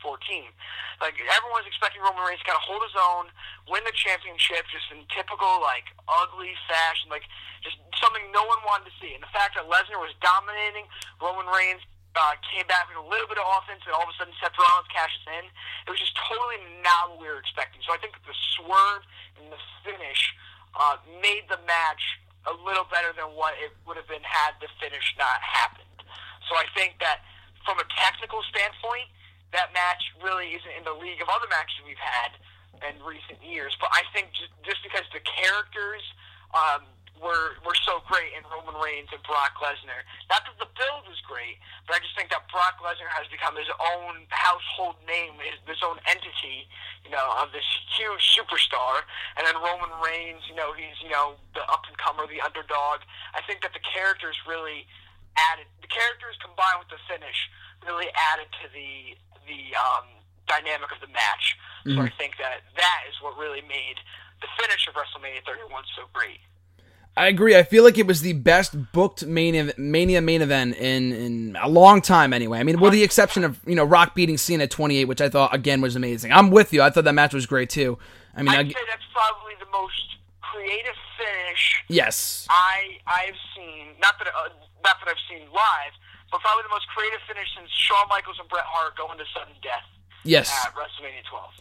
Like everyone was expecting Roman Reigns to kind of hold his own, win the championship, just in typical like ugly fashion, like just something no one wanted to see. And the fact that Lesnar was dominating Roman Reigns uh, came back with a little bit of offense, and all of a sudden Seth Rollins cashes in. It was just totally not what we were expecting. So I think the swerve and the finish uh, made the match a little better than what it would have been had the finish not happened. So I think that from a technical standpoint, that match really isn't in the league of other matches we've had in recent years. But I think just, just because the characters um, were were so great in Roman Reigns and Brock Lesnar. Not that the build was great, but I just think that Brock Lesnar has become his own household name, his, his own entity, you know, of this huge superstar. And then Roman Reigns, you know, he's you know the up and comer, the underdog. I think that the characters really added the characters combined with the finish really added to the the um, dynamic of the match. Mm-hmm. So I think that that is what really made the finish of WrestleMania 31 so great. I agree. I feel like it was the best booked Mania, Mania main event in, in a long time. Anyway, I mean, with the exception of you know Rock beating Cena at 28, which I thought again was amazing. I'm with you. I thought that match was great too. I mean, I'd I, say that's probably the most creative finish. Yes. I I've seen not that uh, not that I've seen live, but probably the most creative finish since Shawn Michaels and Bret Hart going to sudden death. Yes. At WrestleMania 12.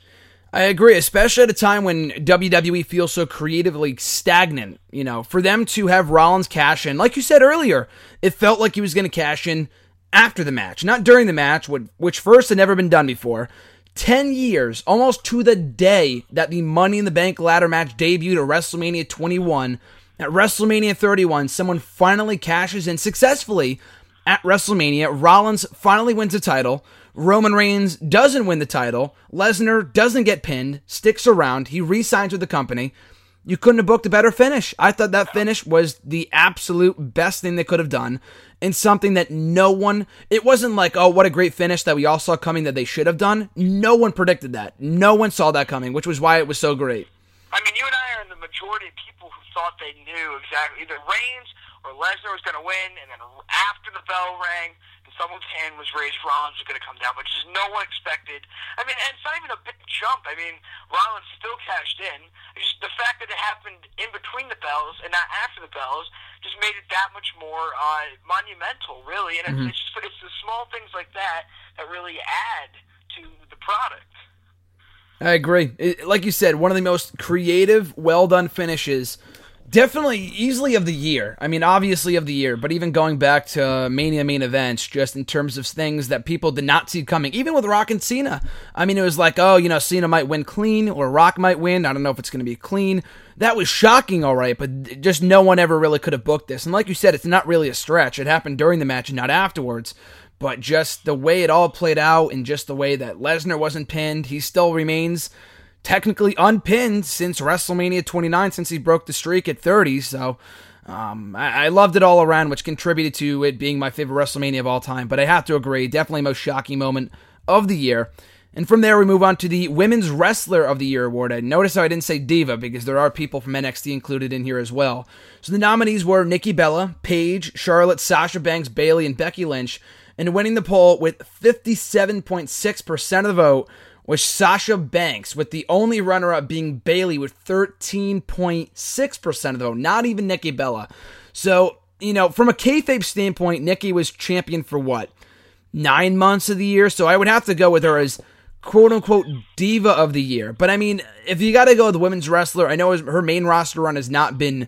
I agree, especially at a time when WWE feels so creatively stagnant. You know, for them to have Rollins cash in, like you said earlier, it felt like he was going to cash in after the match, not during the match, which first had never been done before. 10 years, almost to the day that the Money in the Bank ladder match debuted at WrestleMania 21. At WrestleMania 31, someone finally cashes in successfully at WrestleMania. Rollins finally wins the title. Roman Reigns doesn't win the title. Lesnar doesn't get pinned, sticks around. He re signs with the company. You couldn't have booked a better finish. I thought that finish was the absolute best thing they could have done and something that no one, it wasn't like, oh, what a great finish that we all saw coming that they should have done. No one predicted that. No one saw that coming, which was why it was so great. I mean, you and I are in the majority of people who thought they knew exactly either Reigns or Lesnar was going to win, and then after the bell rang, someone's hand was raised, Rollins was going to come down, but just no one expected. I mean, and it's not even a big jump. I mean, Rollins still cashed in. It's just the fact that it happened in between the bells and not after the bells just made it that much more uh, monumental, really. And mm-hmm. it's, it's just it's the small things like that that really add to the product. I agree. It, like you said, one of the most creative, well done finishes Definitely, easily of the year. I mean, obviously of the year, but even going back to uh, Mania main events, just in terms of things that people did not see coming, even with Rock and Cena. I mean, it was like, oh, you know, Cena might win clean or Rock might win. I don't know if it's going to be clean. That was shocking, all right, but just no one ever really could have booked this. And like you said, it's not really a stretch. It happened during the match and not afterwards. But just the way it all played out and just the way that Lesnar wasn't pinned, he still remains technically unpinned since WrestleMania 29, since he broke the streak at 30. So um, I-, I, loved it all around, which contributed to it being my favorite WrestleMania of all time. But I have to agree, definitely most shocking moment of the year. And from there, we move on to the Women's Wrestler of the Year award. And notice how I didn't say Diva because there are people from NXT included in here as well. So the nominees were Nikki Bella, Paige, Charlotte, Sasha Banks, Bayley, and Becky Lynch. And winning the poll with 57.6% of the vote was Sasha Banks, with the only runner up being Bayley with 13.6% of the vote, not even Nikki Bella. So, you know, from a kayfabe standpoint, Nikki was champion for what? Nine months of the year. So I would have to go with her as quote unquote diva of the year. But I mean, if you got to go with the women's wrestler, I know her main roster run has not been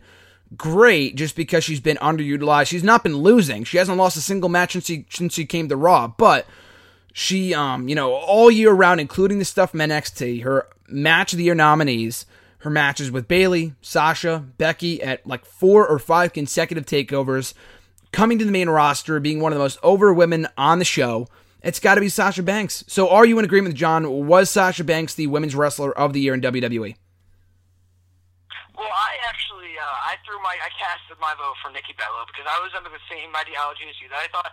great just because she's been underutilized. She's not been losing. She hasn't lost a single match since she, since she came to Raw. But she, um, you know, all year round, including the stuff from NXT, her match of the year nominees, her matches with Bayley, Sasha, Becky at like four or five consecutive takeovers, coming to the main roster, being one of the most over women on the show. It's got to be Sasha Banks. So, are you in agreement with John? Was Sasha Banks the women's wrestler of the year in WWE? Well, I actually uh, I threw my I casted my vote for Nikki Bella because I was under the same ideology as you. That I thought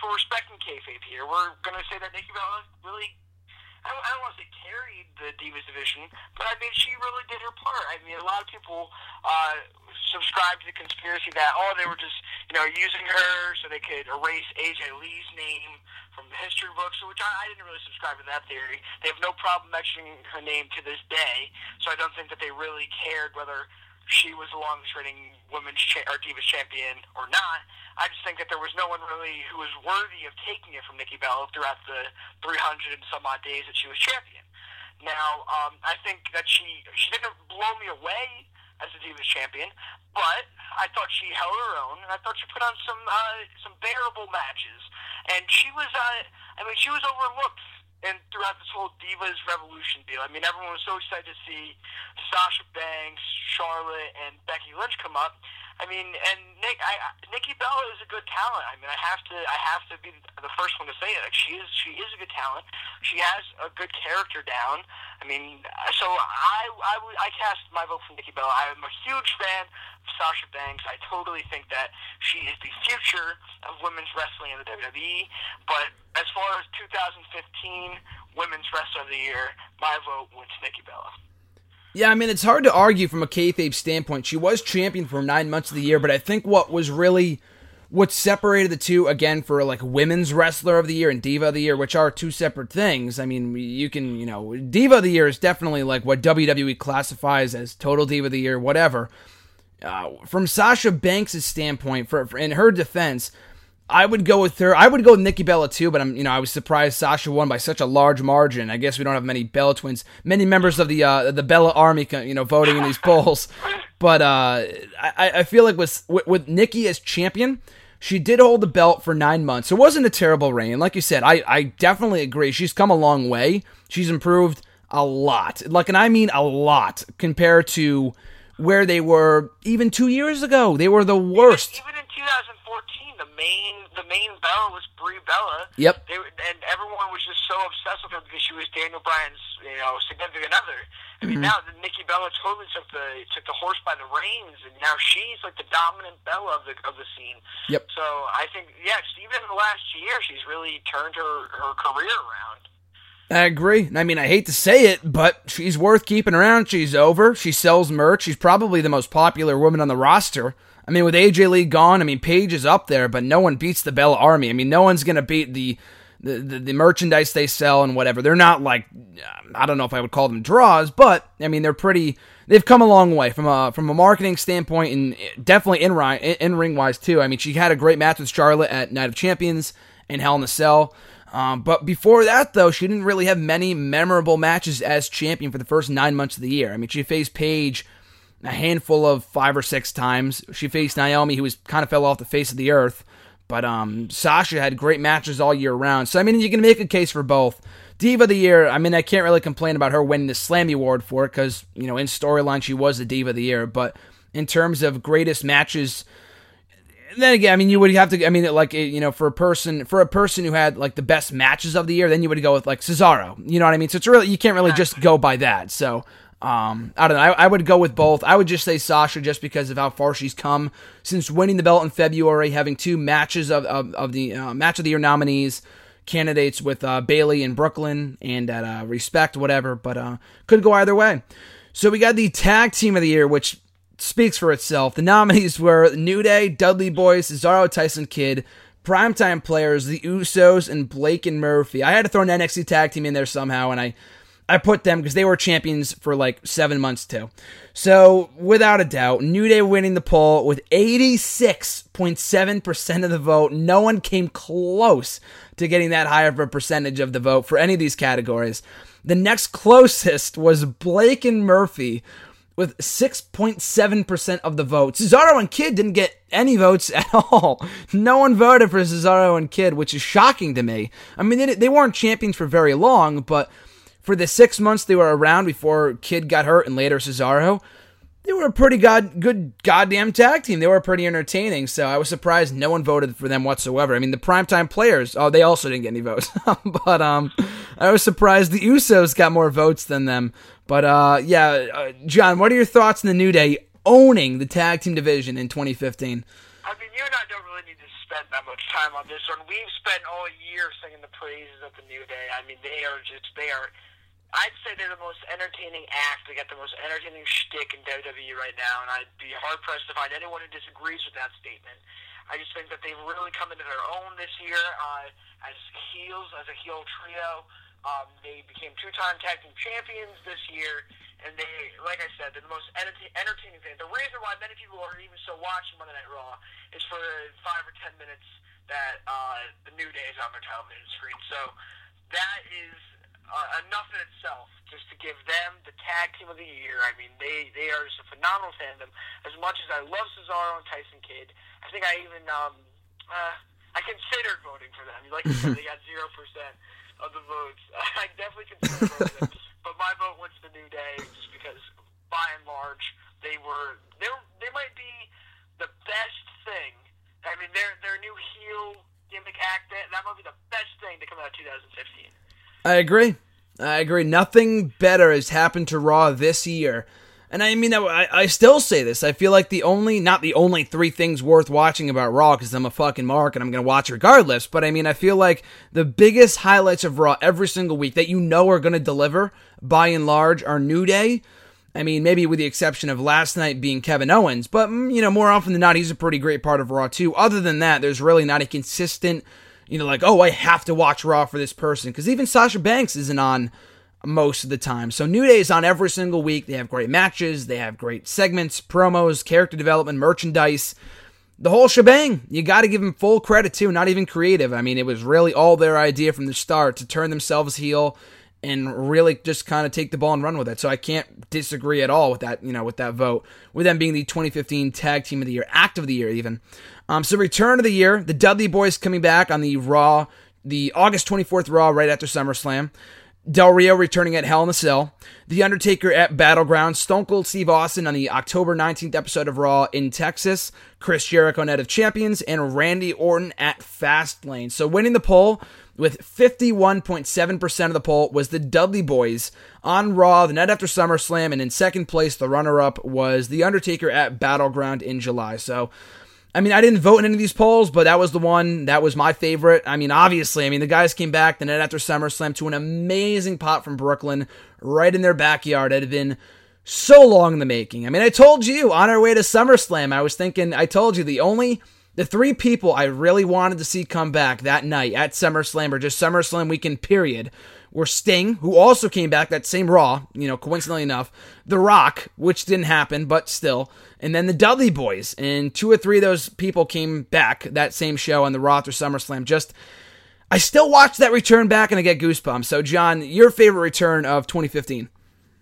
we're respecting kayfabe here, we're going to say that Nikki Bella really. I don't, I don't want to say carried the Divas division, but I mean she really did her part. I mean a lot of people uh, subscribe to the conspiracy that oh they were just you know using her so they could erase AJ Lee's name from the history books, which I, I didn't really subscribe to that theory. They have no problem mentioning her name to this day, so I don't think that they really cared whether she was the longest reigning women's cha- or divas champion or not. I just think that there was no one really who was worthy of taking it from Nikki Bella throughout the 300 and some odd days that she was champion. Now, um, I think that she she didn't blow me away as a Divas champion, but I thought she held her own, and I thought she put on some uh, some bearable matches, and she was uh, I mean she was overlooked and throughout this whole Divas Revolution deal. I mean, everyone was so excited to see Sasha Banks, Charlotte, and Becky Lynch come up. I mean, and Nick, I, Nikki Bella is a good talent. I mean, I have to, I have to be the first one to say it. Like, she is, she is a good talent. She has a good character down. I mean, so I, I, I cast my vote for Nikki Bella. I'm a huge fan of Sasha Banks. I totally think that she is the future of women's wrestling in the WWE. But as far as 2015 Women's Wrestler of the Year, my vote went to Nikki Bella. Yeah, I mean, it's hard to argue from a kayfabe standpoint. She was champion for nine months of the year, but I think what was really what separated the two again for like women's wrestler of the year and diva of the year, which are two separate things. I mean, you can you know diva of the year is definitely like what WWE classifies as total diva of the year, whatever. Uh, from Sasha Banks' standpoint, for, for in her defense, I would go with her. I would go with Nikki Bella too, but I'm you know I was surprised Sasha won by such a large margin. I guess we don't have many Bella twins, many members of the uh, the Bella Army, you know, voting in these (laughs) polls. But uh, I, I feel like with, with Nikki as champion, she did hold the belt for nine months. It wasn't a terrible reign, like you said. I I definitely agree. She's come a long way. She's improved a lot, like, and I mean a lot compared to where they were even two years ago. They were the worst. Even, even in 2014, the main the main Bella was Brie Bella. Yep. They, and everyone was just so obsessed with her because she was Daniel Bryan's you know significant other. I mean, mm-hmm. now Nikki Bella totally took the took the horse by the reins, and now she's like the dominant Bella of the of the scene. Yep. So I think, yeah, just even in the last year, she's really turned her her career around. I agree. I mean, I hate to say it, but she's worth keeping around. She's over. She sells merch. She's probably the most popular woman on the roster. I mean, with AJ Lee gone, I mean, Paige is up there, but no one beats the Bella Army. I mean, no one's to beat the, the, the, the, merchandise they sell and whatever. They're not like, I don't know if I would call them draws, but, I mean, they're pretty, they've come a long way from a, from a marketing standpoint and definitely in, ring in ring wise, too. I mean, she had a great match with Charlotte at Night of Champions and Hell in a Cell. Um, but before that, though, she didn't really have many memorable matches as champion for the first nine months of the year. I mean, she faced Paige a handful of five or six times. She faced Naomi, who was kind of fell off the face of the earth. But um, Sasha had great matches all year round. So I mean, you can make a case for both. Diva of the Year. I mean, I can't really complain about her winning the Slammy Award for it because you know in storyline she was the Diva of the Year. But in terms of greatest matches then again, I mean, you would have to. I mean, like you know, for a person for a person who had like the best matches of the year, then you would go with like Cesaro. You know what I mean? So it's really you can't really just go by that. So um, I don't know. I, I, would go with both. I would just say Sasha just because of how far she's come since winning the belt in February, having two matches of of, of the uh, match of the year nominees candidates with uh, Bayley in Brooklyn and at uh, Respect, whatever. But uh, could go either way. So we got the tag team of the year, which speaks for itself. The nominees were New Day, Dudley Boys, Cesaro, Tyson Kidd, primetime players, the Usos, and Blake and Murphy. I had to throw an NXT tag team in there somehow, and I I put them because they were champions for like seven months too. So without a doubt, New Day winning the poll with 86.7% of the vote. No one came close to getting that high of a percentage of the vote for any of these categories. The next closest was Blake and Murphy with 6.7% of the vote. Cesaro and Kidd didn't get any votes at (laughs) all. No one voted for Cesaro and Kidd, which is shocking to me. I mean, they, they weren't champions for very long, but for the six months they were around before Kidd got hurt and later Cesaro, they were a pretty god good goddamn tag team. They were pretty entertaining, so I was surprised no one voted for them whatsoever. I mean, the primetime players, oh, they also didn't get any votes, (laughs) but um, I was surprised the Usos got more votes than them. But uh, yeah, uh, John, what are your thoughts on the New Day owning the tag team division in 2015? I mean, you and I don't really need to spend that much time on this one. We've spent all year singing the praises of the New Day. I mean, they are just they are I'd say they're the most entertaining act. They got the most entertaining shtick in WWE right now, and I'd be hard pressed to find anyone who disagrees with that statement. I just think that they've really come into their own this year uh, as heels, as a heel trio. Um, they became two-time tag team champions this year, and they, like I said, they're the most enter- entertaining thing. The reason why many people are even still watching Monday Night Raw is for the five or ten minutes that uh, the New Day is on their television screen. So that is uh, enough in itself just to give them the tag team of the year. I mean, they they are just a phenomenal fandom. As much as I love Cesaro and Tyson Kidd, I think I even um uh, I considered voting for them. Like you said, they got (laughs) zero percent of the votes. (laughs) I definitely considered voting them, but my vote went to the New Day just because, by and large, they were they were, they might be the best thing. I mean, their their new heel gimmick act. That, that might be the best thing to come out of 2015. I agree. I agree. Nothing better has happened to Raw this year. And I mean, I, I still say this. I feel like the only, not the only three things worth watching about Raw, because I'm a fucking mark and I'm going to watch regardless, but I mean, I feel like the biggest highlights of Raw every single week that you know are going to deliver, by and large, are New Day. I mean, maybe with the exception of last night being Kevin Owens, but, mm, you know, more often than not, he's a pretty great part of Raw too. Other than that, there's really not a consistent, you know, like, oh, I have to watch Raw for this person, because even Sasha Banks isn't on most of the time. So New Day is on every single week. They have great matches, they have great segments, promos, character development, merchandise, the whole shebang. You got to give them full credit too, not even creative. I mean, it was really all their idea from the start to turn themselves heel and really just kind of take the ball and run with it. So I can't disagree at all with that, you know, with that vote. With them being the 2015 Tag Team of the Year, Act of the Year even. Um, so return of the year, the Dudley Boys coming back on the Raw, the August 24th Raw right after SummerSlam. Del Rio returning at Hell in a Cell, The Undertaker at Battleground, Stone Cold Steve Austin on the October 19th episode of Raw in Texas, Chris Jericho Night of Champions, and Randy Orton at Fastlane. So winning the poll with 51.7% of the poll was the Dudley Boys on Raw the night after SummerSlam, and in second place, the runner-up was The Undertaker at Battleground in July. So I mean, I didn't vote in any of these polls, but that was the one that was my favorite. I mean, obviously, I mean, the guys came back the night after SummerSlam to an amazing pop from Brooklyn right in their backyard. It had been so long in the making. I mean, I told you on our way to SummerSlam, I was thinking, I told you the only, the three people I really wanted to see come back that night at SummerSlam or just SummerSlam weekend period were Sting, who also came back that same Raw, you know, coincidentally enough, The Rock, which didn't happen, but still, and then the Dudley Boys. And two or three of those people came back that same show on the Raw after SummerSlam. Just, I still watch that return back and I get goosebumps. So, John, your favorite return of 2015?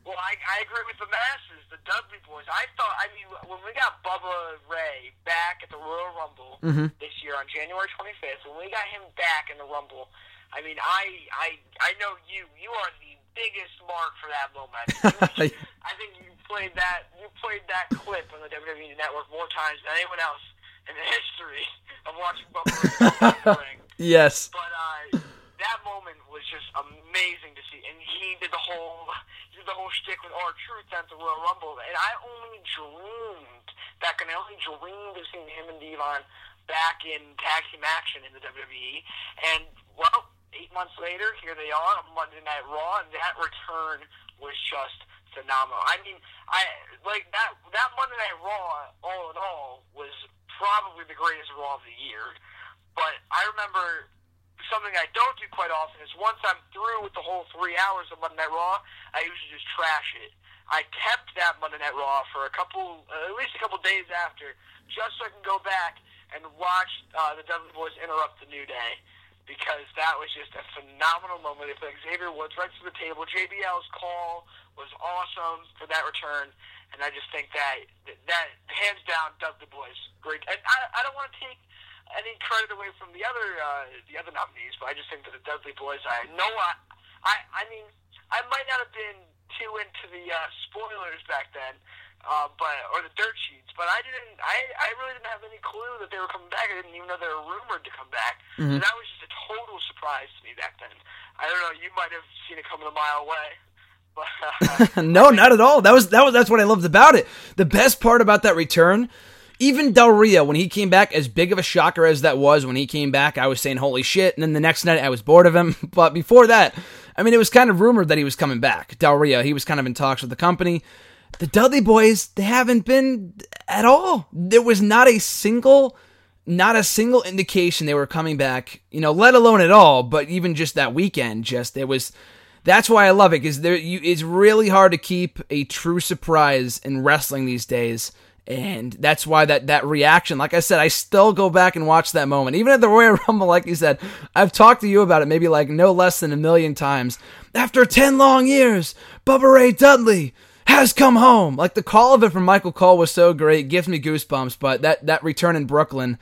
Well, I, I agree with the the Dudley Boys. I thought, I mean, when we got Bubba Ray back at the Royal Rumble mm-hmm. this year on January 25th, when we got him back in the Rumble, I mean, I I I know you. You are the biggest mark for that moment. (laughs) I think you played that you played that clip on the WWE Network more times than anyone else in the history of watching Bubba (laughs) ring. Yes. But uh, that moment was just amazing to see, and he did the whole did the whole shtick with R-Truth at the Royal Rumble, and I only dreamed back, and I only dreamed of seeing him and D-Von back in tag team action in the WWE, and well eight months later, here they are on Monday Night Raw, and that return was just phenomenal. I mean, I like that that Monday Night Raw. All in all, was probably the greatest Raw of the year. But I remember something I don't do quite often is once I'm through with the whole three hours of Monday Night Raw, I usually just trash it. I kept that Monday Night Raw for a couple, uh, at least a couple days after, just so I can go back and watch uh, the Dudley Boys interrupt the New Day because that was just a phenomenal moment. If Xavier Woods right to the table, JBL's call was awesome for that return, and I just think that that hands down Dudley Boys great. And I, I don't want to take any credit away from the other uh, the other nominees, but I just think that the Dudley Boys. I know I I, I mean I might not have been too into the uh, spoilers back then uh, but or the dirt sheets. But I didn't. I I really didn't have any clue that they were coming back. I didn't even know they were rumored to come back. Mm-hmm. So that was just a total surprise to me back then. I don't know. You might have seen it coming a mile away. But, uh, (laughs) no, not at all. That was that was that's what I loved about it. The best part about that return. Even Del Rio, when he came back, as big of a shocker as that was when he came back, I was saying, holy shit. And then the next night, I was bored of him. (laughs) But before that, I mean, it was kind of rumored that he was coming back. Del Rio, he was kind of in talks with the company. The Dudley boys, they haven't been at all. There was not a single not a single indication they were coming back, you know, let alone at all, but even just that weekend, just it was that's why I love it because there you it's really hard to keep a true surprise in wrestling these days. And that's why that, that reaction, like I said, I still go back and watch that moment. Even at the (laughs) Royal Rumble, like you said, I've talked to you about it maybe like no less than a million times. After 10 long years, Bubba Ray Dudley, has come home. Like the call of it from Michael Cole was so great, gives me goosebumps. But that that return in Brooklyn,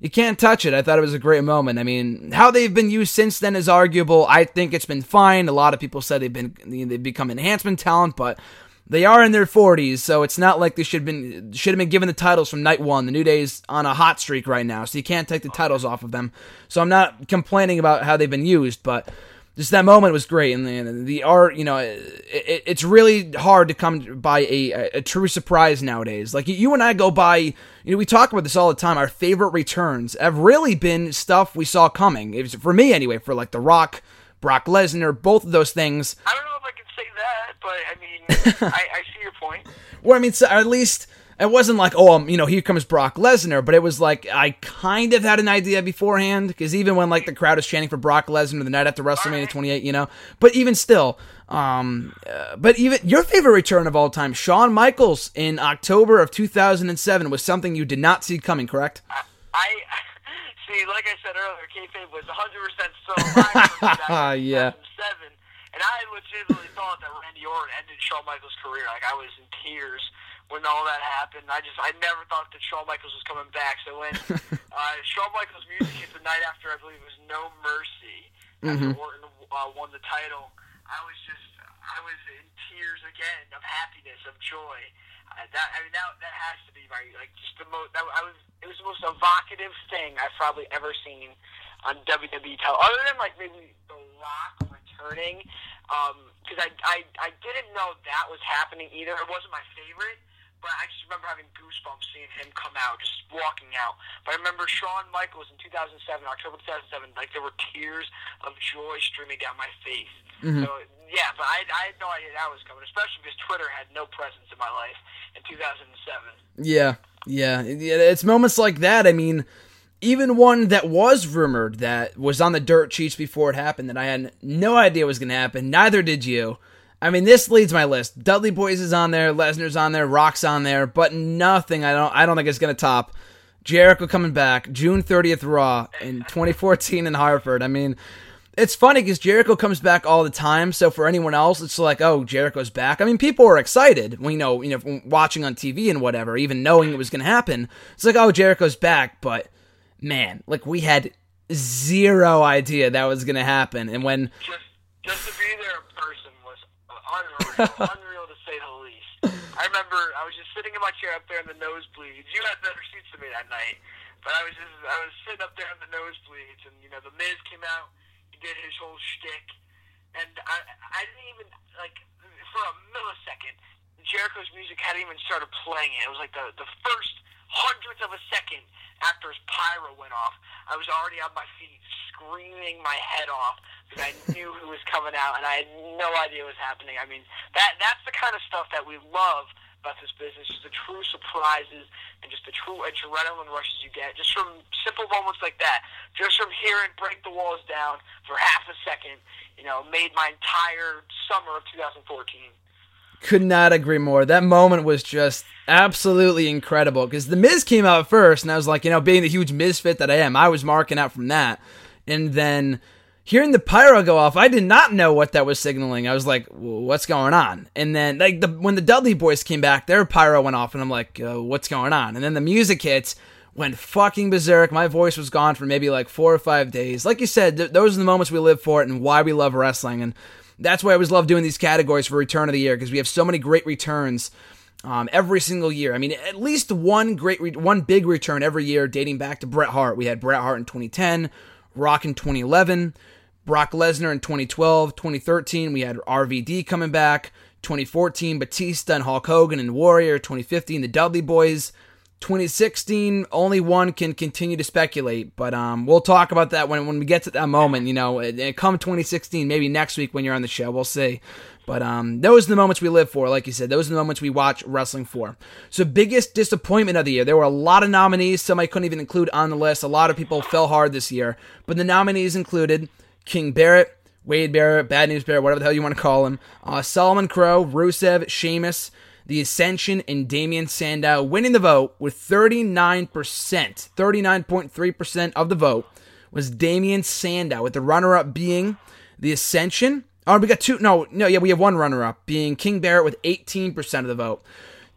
you can't touch it. I thought it was a great moment. I mean, how they've been used since then is arguable. I think it's been fine. A lot of people said they've been they've become enhancement talent, but they are in their 40s, so it's not like they should have been should have been given the titles from night one. The New Day's on a hot streak right now, so you can't take the titles off of them. So I'm not complaining about how they've been used, but just that moment was great, and the, the art, you know, it, it, it's really hard to come by a, a, a, true surprise nowadays. Like you and I go by, you know, we talk about this all the time. Our favorite returns have really been stuff we saw coming. It was, for me, anyway, for like The Rock, Brock Lesnar, both of those things. I don't know if I can say that, but I mean, (laughs) I, I see your point. Well, I mean, so at least it wasn't like, oh, um, you know, here comes Brock Lesnar, but it was like I kind of had an idea beforehand because even when like the crowd is chanting for Brock Lesnar the night after WrestleMania 28, you know, but even still, um, uh, but even your favorite return of all time, Shawn Michaels in October of 2007, was something you did not see coming, correct? I, I (laughs) see, like I said earlier, kayfabe was 100 percent so (laughs) yeah. Seven, and I legitimately thought that Randy Orton ended Shawn Michaels' career. Like I was in tears when all that happened. I just I never thought that Shawn Michaels was coming back. So when (laughs) uh, Shawn Michaels' music hit the night after, I believe it was No Mercy, after mm-hmm. Orton uh, won the title, I was just I was in tears again of happiness, of joy. Uh, that I mean that that has to be my like just the most. That, I was it was the most evocative thing I've probably ever seen on WWE television, other than like maybe The Rock returning. Because um, I, I I didn't know that was happening either. It wasn't my favorite but I just remember having goosebumps seeing him come out, just walking out. But I remember Shawn Michaels in 2007, October 2007, like there were tears of joy streaming down my face. Mm-hmm. So yeah, but I, I had no idea that was coming, especially because Twitter had no presence in my life in 2007. Yeah, yeah, it's moments like that. I mean. Even one that was rumored that was on the dirt sheets before it happened that I had no idea was going to happen. Neither did you I mean, this leads my list. Dudley Boyz is on there, Lesnar's on there, Rock's on there, but nothing. I don't. I don't think it's gonna top Jericho coming back June 30th Raw in 2014 in Hartford. I mean, it's funny because Jericho comes back all the time. So for anyone else, it's like, oh, Jericho's back. I mean, people are excited. We know, you know, watching on TV and whatever, even knowing it was gonna happen. It's like, oh, Jericho's back, but man, like we had zero idea that was gonna happen. And when just, just to be there in person was unreal, (laughs) unreal to say the least. I remember I was just sitting in my chair up there in the nosebleeds. You had better seats than me that night, but I was just I was sitting up there in the nosebleeds, and you know the Miz came out, he did his whole shtick, and I I didn't even like for a millisecond. Jericho's music hadn't even started playing it. It was like the the first hundredth of a second after his pyro went off, I was already on my feet screaming my head off because I (laughs) knew who was coming out and I had no idea what was happening. I mean, that that's the kind of stuff that we love about this business, just the true surprises and just the true adrenaline rushes you get just from simple moments like that. Just from hearing break the walls down for half a second, you know, made my entire summer of 2014. Could not agree more. That moment was just absolutely incredible because The Miz came out first, and I was like, you know, being the huge misfit that I am, I was marking out from that. And then hearing the pyro go off, I did not know what that was signaling. I was like, what's going on? And then, like, the, when the Dudley boys came back, their pyro went off, and I'm like, uh, what's going on? And then the music hits, went fucking berserk. My voice was gone for maybe like four or five days. Like you said, th- those are the moments we live for it and why we love wrestling. And that's why I always love doing these categories for Return of the Year because we have so many great returns um, every single year. I mean, at least one great, re- one big return every year, dating back to Bret Hart. We had Bret Hart in 2010, Rock in 2011, Brock Lesnar in 2012, 2013. We had RVD coming back. 2014, Batista and Hulk Hogan and Warrior. 2015, the Dudley Boys. 2016, only one can continue to speculate, but um, we'll talk about that when, when we get to that moment. You know, it, it come 2016, maybe next week when you're on the show, we'll see. But um, those are the moments we live for, like you said. Those are the moments we watch wrestling for. So, biggest disappointment of the year. There were a lot of nominees. Some I couldn't even include on the list. A lot of people fell hard this year. But the nominees included King Barrett, Wade Barrett, Bad News Barrett, whatever the hell you want to call him, uh, Solomon Crowe, Rusev, Sheamus, the Ascension, and Damien Sandow winning the vote with 39%. 39.3% of the vote was Damien Sandow, with the runner up being the Ascension. Oh, we got two. No, no, yeah, we have one runner up being King Barrett with 18% of the vote.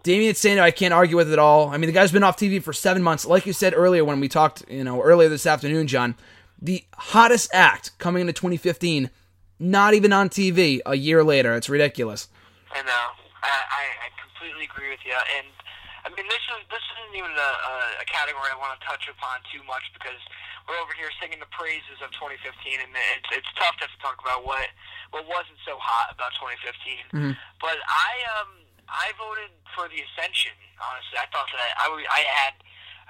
Damien Sandow, I can't argue with it at all. I mean, the guy's been off TV for seven months. Like you said earlier when we talked, you know, earlier this afternoon, John, the hottest act coming into 2015, not even on TV a year later. It's ridiculous. I know. I, I completely agree with you, and I mean this is this isn't even a, a category I want to touch upon too much because we're over here singing the praises of 2015, and it's it's tough to talk about what what wasn't so hot about 2015. Mm-hmm. But I um I voted for the Ascension. Honestly, I thought that I I had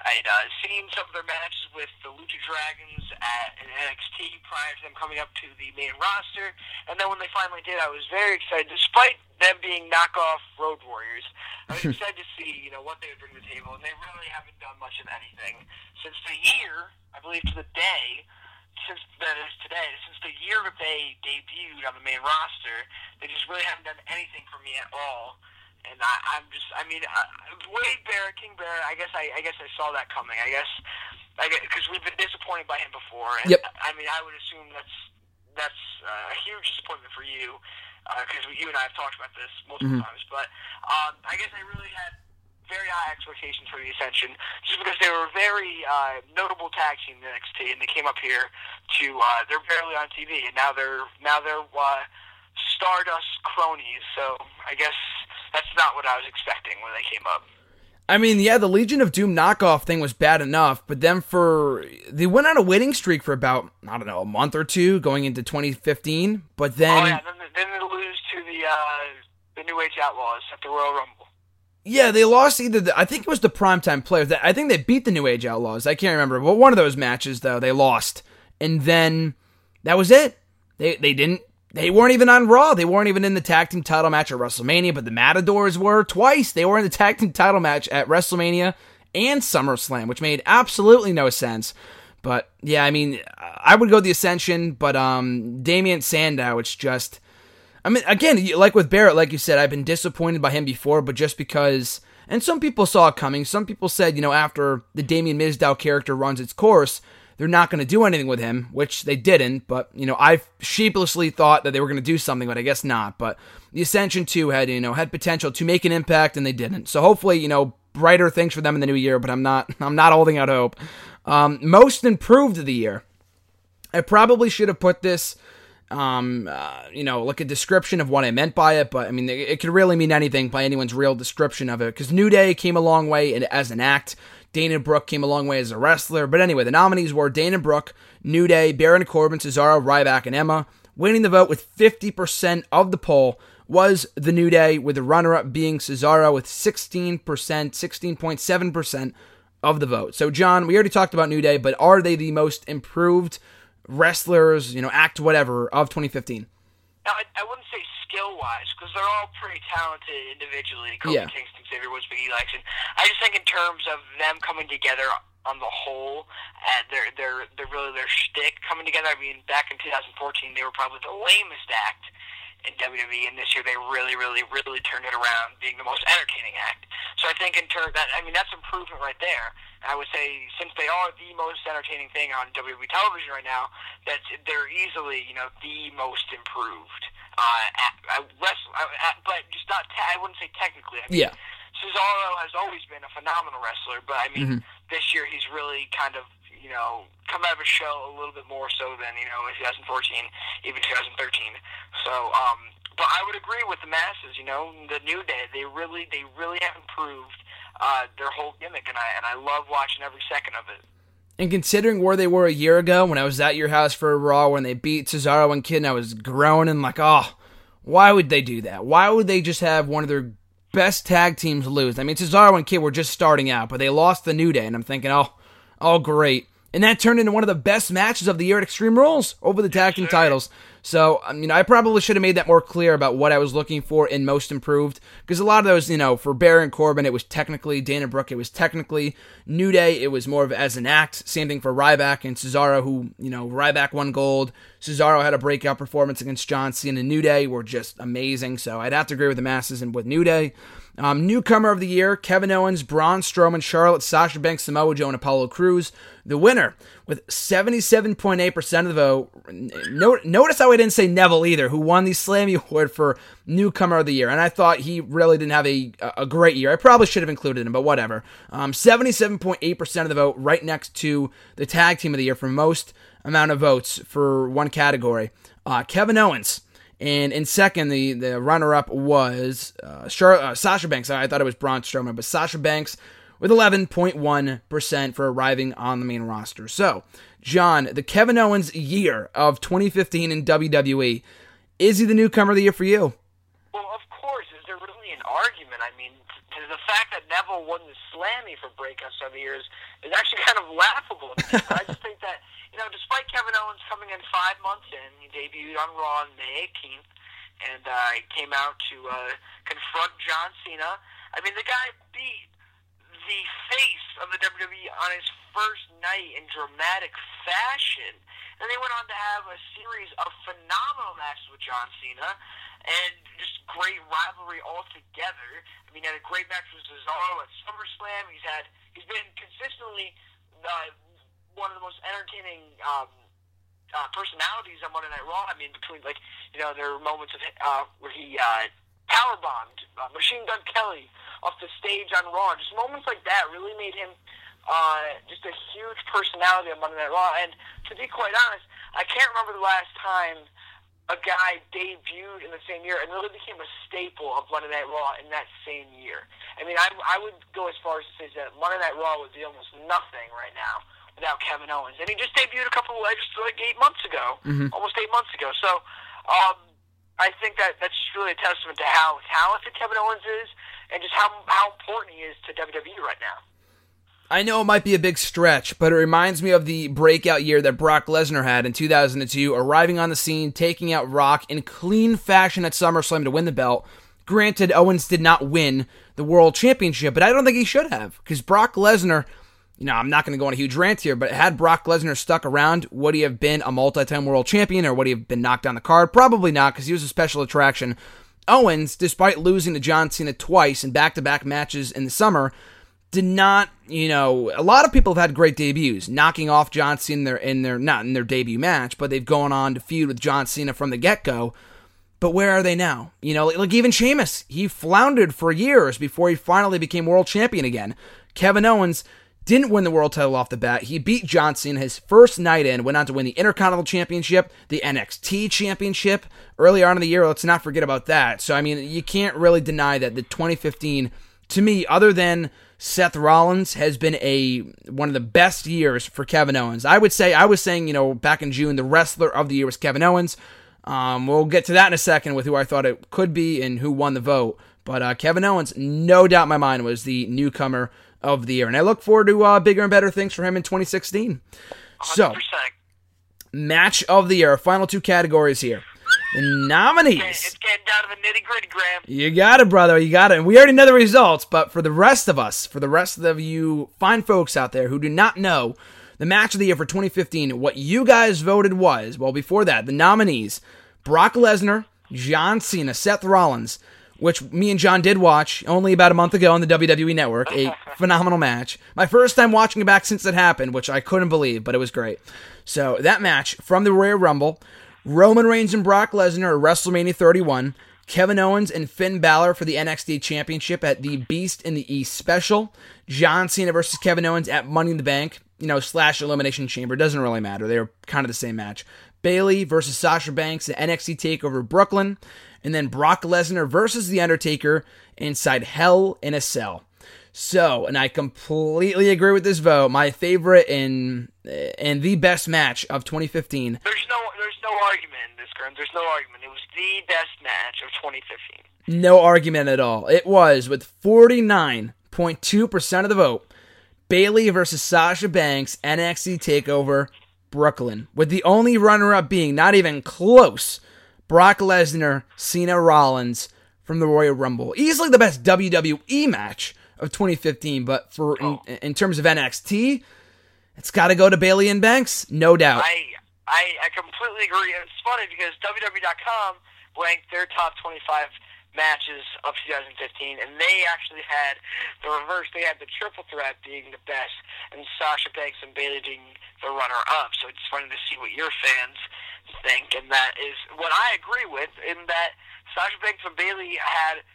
I'd uh, seen some of their matches with the Lucha Dragons at NXT prior to them coming up to the main roster, and then when they finally did, I was very excited. Despite them being knockoff Road Warriors, I was (laughs) excited to see you know what they would bring to the table, and they really haven't done much of anything since the year, I believe, to the day. Since that is today, since the year that they debuted on the main roster, they just really haven't done anything for me at all and I, I'm just, I mean, uh, Wade Barrett, King Barrett. I guess I, I guess I saw that coming. I guess, I because we've been disappointed by him before. And, yep. I mean, I would assume that's that's uh, a huge disappointment for you because uh, you and I have talked about this multiple mm-hmm. times. But um, I guess I really had very high expectations for the Ascension, just because they were a very uh, notable tag team in NXT, and they came up here to uh, they're barely on TV, and now they're now they're uh, Stardust cronies. So I guess that's not what I was expecting when they came up. I mean, yeah, the Legion of Doom knockoff thing was bad enough, but then for they went on a winning streak for about I don't know a month or two going into 2015, but then oh yeah, then, then they lose to the uh, the New Age Outlaws at the Royal Rumble. Yeah, they lost either. The, I think it was the primetime players. I think they beat the New Age Outlaws. I can't remember, but one of those matches though they lost, and then that was it. They they didn't they weren't even on Raw. They weren't even in the tag team title match at WrestleMania, but the Matadors were twice. They were in the tag team title match at WrestleMania and SummerSlam, which made absolutely no sense. But yeah, I mean, I would go the Ascension, but um, Damien Sandow, it's just. I mean, again, like with Barrett, like you said, I've been disappointed by him before, but just because. And some people saw it coming. Some people said, you know, after the Damien Mizdow character runs its course, they're not going to do anything with him, which they didn't. But you know, I sheepishly thought that they were going to do something, but I guess not. But the Ascension two had you know had potential to make an impact, and they didn't. So hopefully, you know, brighter things for them in the new year. But I'm not (laughs) I'm not holding out hope. Um, most improved of the year. I probably should have put this. Um, uh, you know, like a description of what I meant by it, but I mean, it, it could really mean anything by anyone's real description of it. Because New Day came a long way as an act. Dana Brooke came a long way as a wrestler. But anyway, the nominees were Dana Brooke, New Day, Baron Corbin, Cesaro, Ryback, and Emma. Winning the vote with 50% of the poll was the New Day, with the runner up being Cesaro with 16%, 16.7% of the vote. So, John, we already talked about New Day, but are they the most improved wrestlers, you know, act whatever of 2015? Now, I, I wouldn't say skill wise because they're all pretty talented individually. Kofi yeah. Kingston, Xavier Woods, Biggie Langston. I just think in terms of them coming together on the whole, and they're they're they're really their shtick coming together. I mean, back in 2014, they were probably the lamest act in WWE, and this year they really, really, really turned it around, being the most entertaining act. So I think in terms that, I mean, that's improvement right there. And I would say since they are the most entertaining thing on WWE television right now, that they're easily, you know, the most improved. Uh, at, at wrestle, at, but just not. Te- I wouldn't say technically. I mean, yeah. Cesaro has always been a phenomenal wrestler, but I mean, mm-hmm. this year he's really kind of you know, come out of a shell a little bit more so than, you know, in 2014, even 2013. So, um, but I would agree with the masses, you know, the New Day, they really, they really have improved uh, their whole gimmick, and I, and I love watching every second of it. And considering where they were a year ago when I was at your house for a Raw when they beat Cesaro and Kidd, and I was groaning like, oh, why would they do that? Why would they just have one of their best tag teams lose? I mean, Cesaro and Kidd were just starting out, but they lost the New Day, and I'm thinking, oh, oh, great and that turned into one of the best matches of the year at Extreme Rules over the tag team titles. So, I mean, I probably should have made that more clear about what I was looking for in Most Improved, because a lot of those, you know, for Baron Corbin, it was technically Dana Brooke, it was technically New Day, it was more of as an act. Same thing for Ryback and Cesaro, who, you know, Ryback won gold. Cesaro had a breakout performance against John Cena. New Day were just amazing, so I'd have to agree with the masses and with New Day. Um, newcomer of the year, Kevin Owens, Braun Strowman, Charlotte, Sasha Banks, Samoa Joe, and Apollo Crews. The winner, with 77.8% of the vote. notice how I didn't say Neville either, who won the Slammy Award for newcomer of the year. And I thought he really didn't have a, a great year. I probably should have included him, but whatever. Um, 77.8% of the vote, right next to the tag team of the year for most amount of votes for one category. Uh, Kevin Owens And in second, the, the runner up was uh, Char- uh, Sasha Banks. I thought it was Braun Strowman, but Sasha Banks with 11.1% for arriving on the main roster. So, John, the Kevin Owens year of 2015 in WWE, is he the newcomer of the year for you? Well, of course. Is there really an argument? I mean, the fact that Neville won the Slammy for breakups over the years is actually (laughs) kind of laughable. I just think that, you know, despite Kevin Owens coming in five months in, he debuted on Raw on May 18th, and uh, came out to uh, confront John Cena. I mean, the guy beat the face of the WWE on his first night in dramatic fashion. And they went on to have a series of phenomenal matches with John Cena and just great rivalry altogether. I mean, he had a great match with Cesaro at SummerSlam. He's had he's been consistently uh, one of the most entertaining um, uh, personalities on Monday Night Raw. I mean, between like you know there were moments of uh, where he uh, powerbombed uh, Machine Gun Kelly off the stage on Raw. Just moments like that really made him uh, just a huge personality on Monday Night Raw. And to be quite honest, I can't remember the last time a guy debuted in the same year and really became a staple of Monday Night Raw in that same year. I mean, I, I would go as far as to say that Monday Night Raw would be almost nothing right now without Kevin Owens. And he just debuted a couple of just like eight months ago, mm-hmm. almost eight months ago. So um, I think that that's just really a testament to how talented Kevin Owens is and just how how important he is to WWE right now. I know it might be a big stretch, but it reminds me of the breakout year that Brock Lesnar had in 2002, arriving on the scene, taking out Rock in clean fashion at SummerSlam to win the belt. Granted, Owens did not win the World Championship, but I don't think he should have, because Brock Lesnar, you know, I'm not going to go on a huge rant here, but had Brock Lesnar stuck around, would he have been a multi time world champion, or would he have been knocked down the card? Probably not, because he was a special attraction. Owens, despite losing to John Cena twice in back to back matches in the summer, did not, you know, a lot of people have had great debuts, knocking off John Cena in their, in their not in their debut match, but they've gone on to feud with John Cena from the get go. But where are they now? You know, like even Sheamus, he floundered for years before he finally became world champion again. Kevin Owens didn't win the world title off the bat. He beat John Cena his first night in, went on to win the Intercontinental Championship, the NXT Championship early on in the year. Let's not forget about that. So, I mean, you can't really deny that the 2015, to me, other than Seth Rollins has been a one of the best years for Kevin Owens. I would say I was saying, you know, back in June, the wrestler of the year was Kevin Owens. Um, we'll get to that in a second with who I thought it could be and who won the vote. But uh, Kevin Owens, no doubt in my mind, was the newcomer of the year, and I look forward to uh, bigger and better things for him in 2016. 100%. So, match of the year, final two categories here. The nominees. It's getting down to the nitty gritty, Graham. You got it, brother. You got it. And we already know the results, but for the rest of us, for the rest of you fine folks out there who do not know the match of the year for 2015, what you guys voted was, well, before that, the nominees Brock Lesnar, John Cena, Seth Rollins, which me and John did watch only about a month ago on the WWE Network. A (laughs) phenomenal match. My first time watching it back since it happened, which I couldn't believe, but it was great. So that match from the Royal Rumble Roman Reigns and Brock Lesnar at WrestleMania 31. Kevin Owens and Finn Balor for the NXT Championship at the Beast in the East special. John Cena versus Kevin Owens at Money in the Bank, you know, slash Elimination Chamber. Doesn't really matter. They're kind of the same match. Bayley versus Sasha Banks at NXT TakeOver Brooklyn. And then Brock Lesnar versus The Undertaker inside Hell in a Cell. So, and I completely agree with this vote. My favorite and and the best match of 2015. There's no there's no argument in this, Graham. There's no argument. It was the best match of 2015. No argument at all. It was with 49.2% of the vote. Bayley versus Sasha Banks NXT Takeover Brooklyn, with the only runner-up being not even close. Brock Lesnar, Cena Rollins from the Royal Rumble. Easily the best WWE match of 2015, but for oh. in, in, terms of NXT, it's got to go to Bayley and Banks, no doubt. I, I I completely agree. And it's funny because WWE.com ranked their top 25 matches of 2015, and they actually had the reverse. They had the triple threat being the best, and Sasha Banks and Bayley being the runner-up. So it's funny to see what your fans think, and that is what I agree with. In that Sasha Banks and Bayley had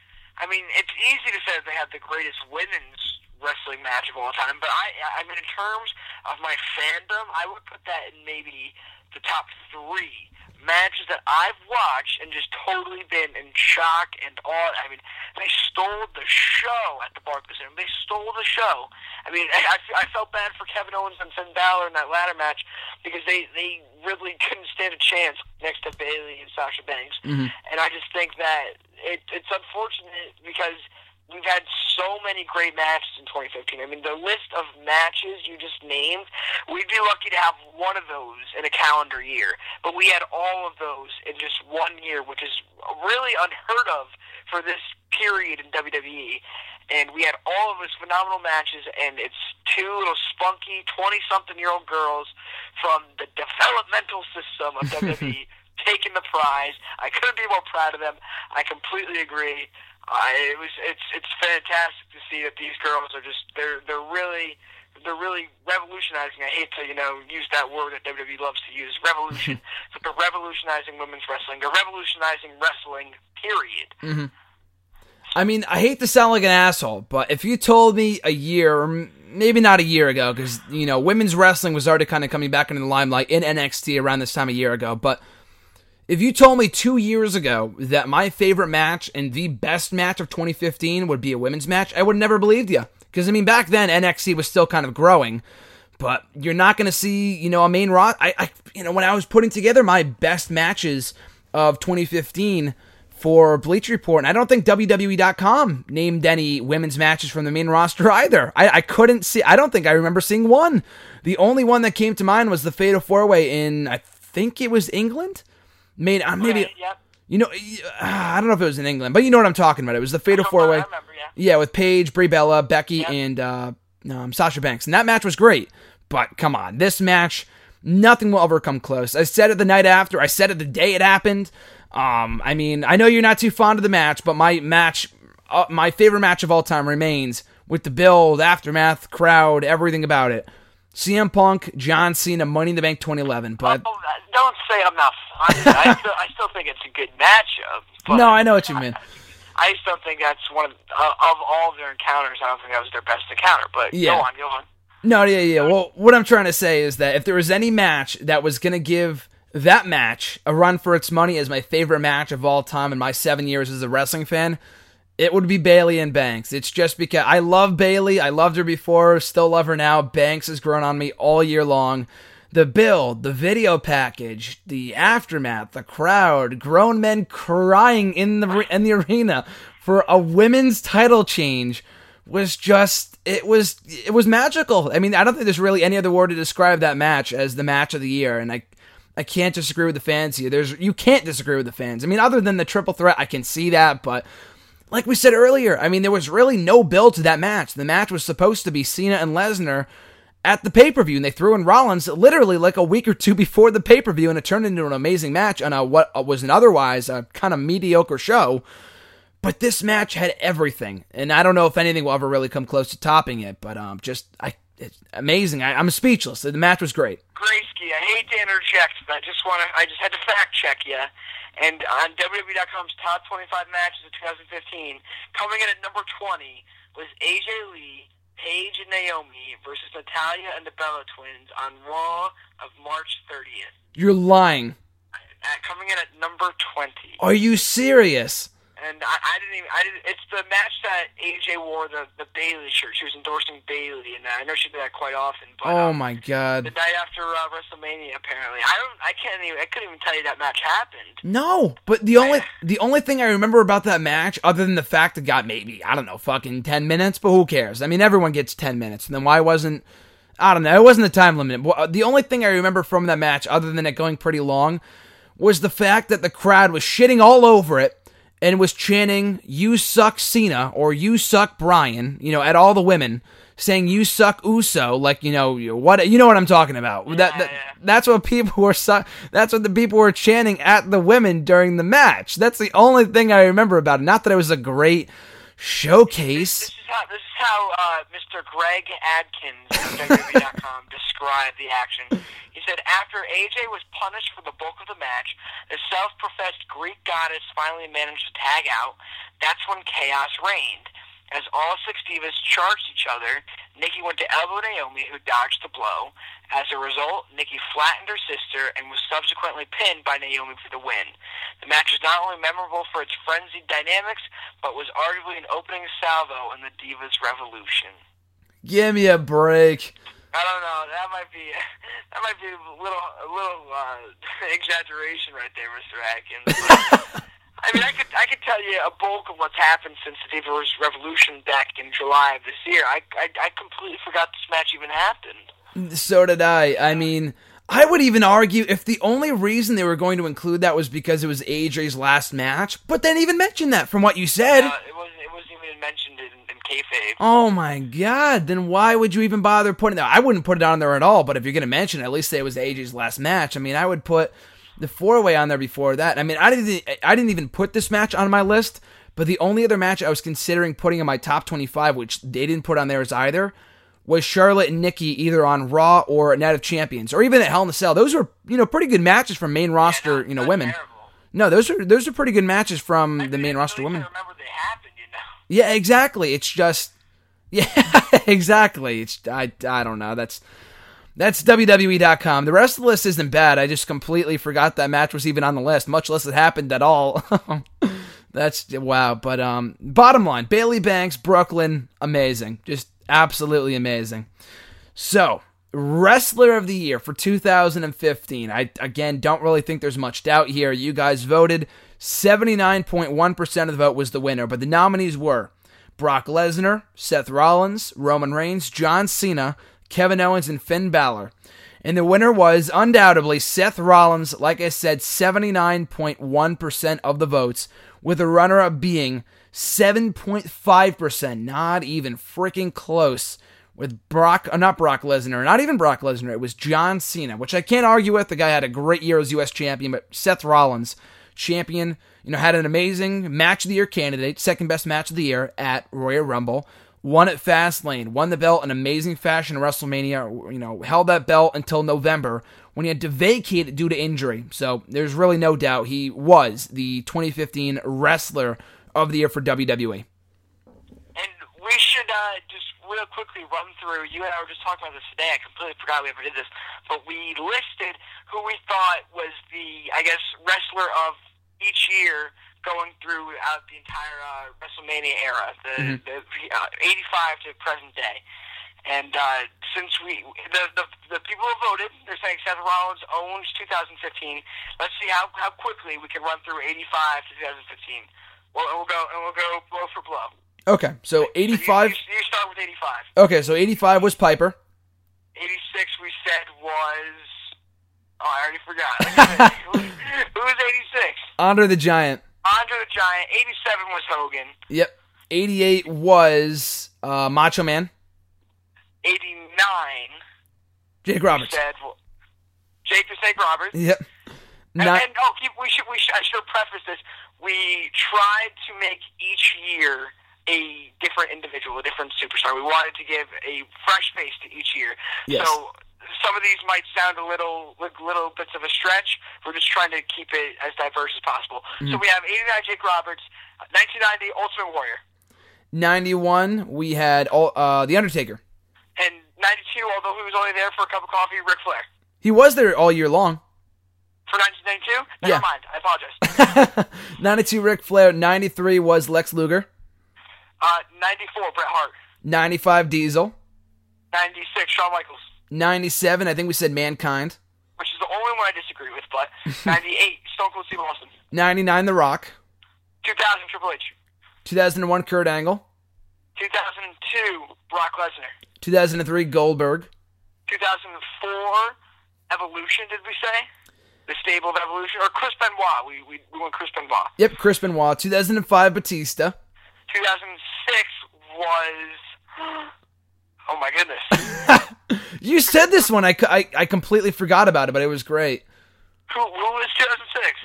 I mean, it's easy to say that they have the greatest women's wrestling match of all time, but I, I mean, in terms of my fandom, I would put that in maybe the top three matches that I've watched and just totally been in shock and awe. I mean, they stole the show at the Barclays Center. They stole the show. I mean, (laughs) I, I felt bad for Kevin Owens and Finn Balor in that ladder match because they they really couldn't stand a chance next to Bayley and Sasha Banks. Mm-hmm. And I just think that it, it's unfortunate because we've had so many great matches in 2015. I mean, the list of matches you just named, we'd be lucky to have one of those in a calendar year. But we had all of those in just one year, which is really unheard of for this period in WWE. And we had all of those phenomenal matches, and it's two little spunky 20-something-year-old girls from the developmental system of (laughs) WWE taking the prize. I couldn't be more proud of them. I completely agree. Uh, it was it's it's fantastic to see that these girls are just they're they're really they're really revolutionizing. I hate to you know use that word that WWE loves to use, revolution, (laughs) but they're revolutionizing women's wrestling. They're revolutionizing wrestling. Period. Mm-hmm. I mean, I hate to sound like an asshole, but if you told me a year, or maybe not a year ago, because you know women's wrestling was already kind of coming back into the limelight in NXT around this time a year ago, but if you told me two years ago that my favorite match and the best match of 2015 would be a women's match, I would never believed you. Because, I mean, back then, NXT was still kind of growing. But you're not going to see, you know, a main roster. I, I, you know, when I was putting together my best matches of 2015 for Bleacher Report, and I don't think WWE.com named any women's matches from the main roster (laughs) either. I, I couldn't see, I don't think I remember seeing one. The only one that came to mind was the Fatal Four Way in, I think it was England made uh, maybe Right, yep. you know uh, I don't know if it was in England, but you know what I'm talking about. It was the Fatal Four Way. yeah. Yeah, with Paige, Brie Bella, Becky, Yep. and uh, um, Sasha Banks, and that match was great. But come on, this match, nothing will ever come close. I said it the night after. I said it the day it happened. Um, I mean, I know you're not too fond of the match, but my match, uh, my favorite match of all time remains with the build, aftermath, crowd, everything about it. CM Punk, John Cena, Money in the Bank 2011. But Oh, uh, don't say I'm not fond of it. I still, I still think it's a good matchup. But no, I know what you mean. I just don't think that's one of uh, of all their encounters. I don't think that was their best encounter. But Yeah. go on, go on. No, yeah, yeah. Well, what I'm trying to say is that if there was any match that was going to give that match a run for its money as my favorite match of all time in my seven years as a wrestling fan, it would be Bayley and Banks. It's just because I love Bayley. I loved her before, still love her now. Banks has grown on me all year long. The build, the video package, the aftermath, the crowd, grown men crying in the in the arena for a women's title change was just it was it was magical. I mean, I don't think there's really any other word to describe that match as the match of the year, and I I can't disagree with the fans here. There's you can't disagree with the fans. I mean, other than the triple threat, I can see that, but like we said earlier, I mean, there was really no build to that match. The match was supposed to be Cena and Lesnar at the pay per view, and they threw in Rollins literally like a week or two before the pay per view, and it turned into an amazing match on a what was an otherwise a kind of mediocre show. But this match had everything, and I don't know if anything will ever really come close to topping it. But um, just I, it's amazing. I, I'm speechless. The match was great. Graysky, I hate to interject, but I just want to. I just had to fact check you. And on WWE.com's top 25 matches of 2015, coming in at number 20 was AJ Lee, Paige and Naomi versus Natalya and the Bella Twins on Raw of March 30th. You're lying. Uh, coming in at number 20. Are you serious? And I, I didn't even. I didn't. It's the match that AJ wore the the Bayley shirt. She was endorsing Bayley, and I know she did that quite often. But Oh um, my god! the night after uh, WrestleMania, apparently. I don't. I can't even. I couldn't even tell you that match happened. No, but the only the only thing I remember about that match, other than the fact it got maybe I don't know, fucking ten minutes, but who cares? I mean, everyone gets ten minutes, and then why wasn't I don't know? It wasn't the time limit. The only thing I remember from that match, other than it going pretty long, was the fact that the crowd was shitting all over it and was chanting "You suck, Cena" or "You suck, Brian," you know, at all the women. Saying you suck Uso, like you know what you know what I'm talking about. that, that yeah. that's what people were. Su- that's what the people were chanting at the women during the match. That's the only thing I remember about it. Not that it was a great showcase. This is how this is how uh, Mr. Greg Adkins of (laughs) described the action. He said after AJ was punished for the bulk of the match, the self-professed Greek goddess finally managed to tag out. That's when chaos reigned. As all six divas charged each other, Nikki went to elbow Naomi, who dodged the blow. As a result, Nikki flattened her sister and was subsequently pinned by Naomi for the win. The match was not only memorable for its frenzied dynamics, but was arguably an opening salvo in the Divas Revolution. Give me a break. I don't know. That might be (laughs) that might be a little a little uh, (laughs) exaggeration right there, Mr. Atkins. (laughs) I mean, I could I could tell you a bulk of what's happened since the Divas Revolution back in July of this year. I I, I completely forgot this match even happened. So did I. I mean, I would even argue if the only reason they were going to include that was because it was AJ's last match, but then even mention that from what you said. Uh, it wasn't it wasn't even mentioned in, in kayfabe. Oh my god! Then why would you even bother putting that? I wouldn't put it on there at all. But if you're going to mention it, at least say it was AJ's last match. I mean, I would put the four way on there before that. I mean, I didn't I didn't even put this match on my list, but the only other match I was considering putting in my top 25, which they didn't put on theirs either, was Charlotte and Nikki either on Raw or Night of Champions, or even at Hell in a Cell. Those were you know pretty good matches from main roster Yeah, you know women. terrible. No, those are those are pretty good matches from I the main roster really women. happened, you know. Yeah, exactly. It's just (laughs) yeah, exactly. It's I I don't know. That's that's WWE.com. The rest of the list isn't bad. I just completely forgot that match was even on the list, much less it happened at all. (laughs) that's wow. But um, bottom line, Bayley Banks, Brooklyn, amazing, just absolutely amazing. So, wrestler of the year for 2015. I again don't really think there's much doubt here. You guys voted. 79.1% of the vote was the winner, but the nominees were Brock Lesnar, Seth Rollins, Roman Reigns, John Cena, Kevin Owens, and Finn Balor. And the winner was undoubtedly Seth Rollins, like I said, 79.1% of the votes, with the runner up being 7.5%. Not even freaking close with Brock, uh, not Brock Lesnar, not even Brock Lesnar. It was John Cena, which I can't argue with. The guy had a great year as U.S. champion, but Seth Rollins, champion, you know, had an amazing match of the year candidate, second best match of the year at Royal Rumble. Won at Fastlane, won the belt in amazing fashion at WrestleMania. You know, held that belt until November when he had to vacate it due to injury. So there's really no doubt he was the 2015 wrestler of the year for WWE. And we should uh, just real quickly run through. You and I were just talking about this today. I completely forgot we ever did this, but we listed who we thought was the, I guess, wrestler of each year going throughout the entire uh, WrestleMania era, the, the uh, 85 to present day. And uh, since we, the, the the people who voted, they're saying Seth Rollins owns 2015. Let's see how how quickly we can run through 85 to 2015. We'll, we'll go and we'll go blow for blow. Okay, so So you- 85. You, start with 85. Okay, so 85 was Piper. 86 we said was. Oh, I already forgot. (laughs) who, who was 86? Andre the Giant. Andre the Giant. 87 was Hogan. Yep. 88 was uh, Macho Man. 89 Jake Roberts. said Jake the Snake Roberts. Yep. And, Not, and oh, keep, we should we should, I should have prefaced this. We tried to make each year a different individual, a different superstar. We wanted to give a fresh face to each year. Yes. So some of these might sound a little like little bits of a stretch. We're just trying to keep it as diverse as possible. So Mm-hmm. we have 89 Jake Roberts, 1990 Ultimate Warrior, 91, we had uh, The Undertaker. and 92, although he was only there for a cup of coffee, Ric Flair. He was there all year long. For 1992? Never Yeah. mind. I apologize. (laughs) 92, Ric Flair. 93 was Lex Luger. uh, 94, Bret Hart. 95, Diesel. 96, Shawn Michaels. 97, I think we said Mankind. which is the only one I disagree with, but (laughs) 98, Stone Cold Steve Austin. 99, The Rock. 2000, Triple H. 2001, Kurt Angle. 2002, Brock Lesnar. 2003, Goldberg. 2004, Evolution, did we say? The stable of Evolution? Or Chris Benoit. We, we, we went Chris Benoit. Yep, Chris Benoit. 2005, Batista. 2006 was... Oh my goodness. (laughs) You said this one. I, I, I, completely forgot about it, but it was great. who, who was (gasps)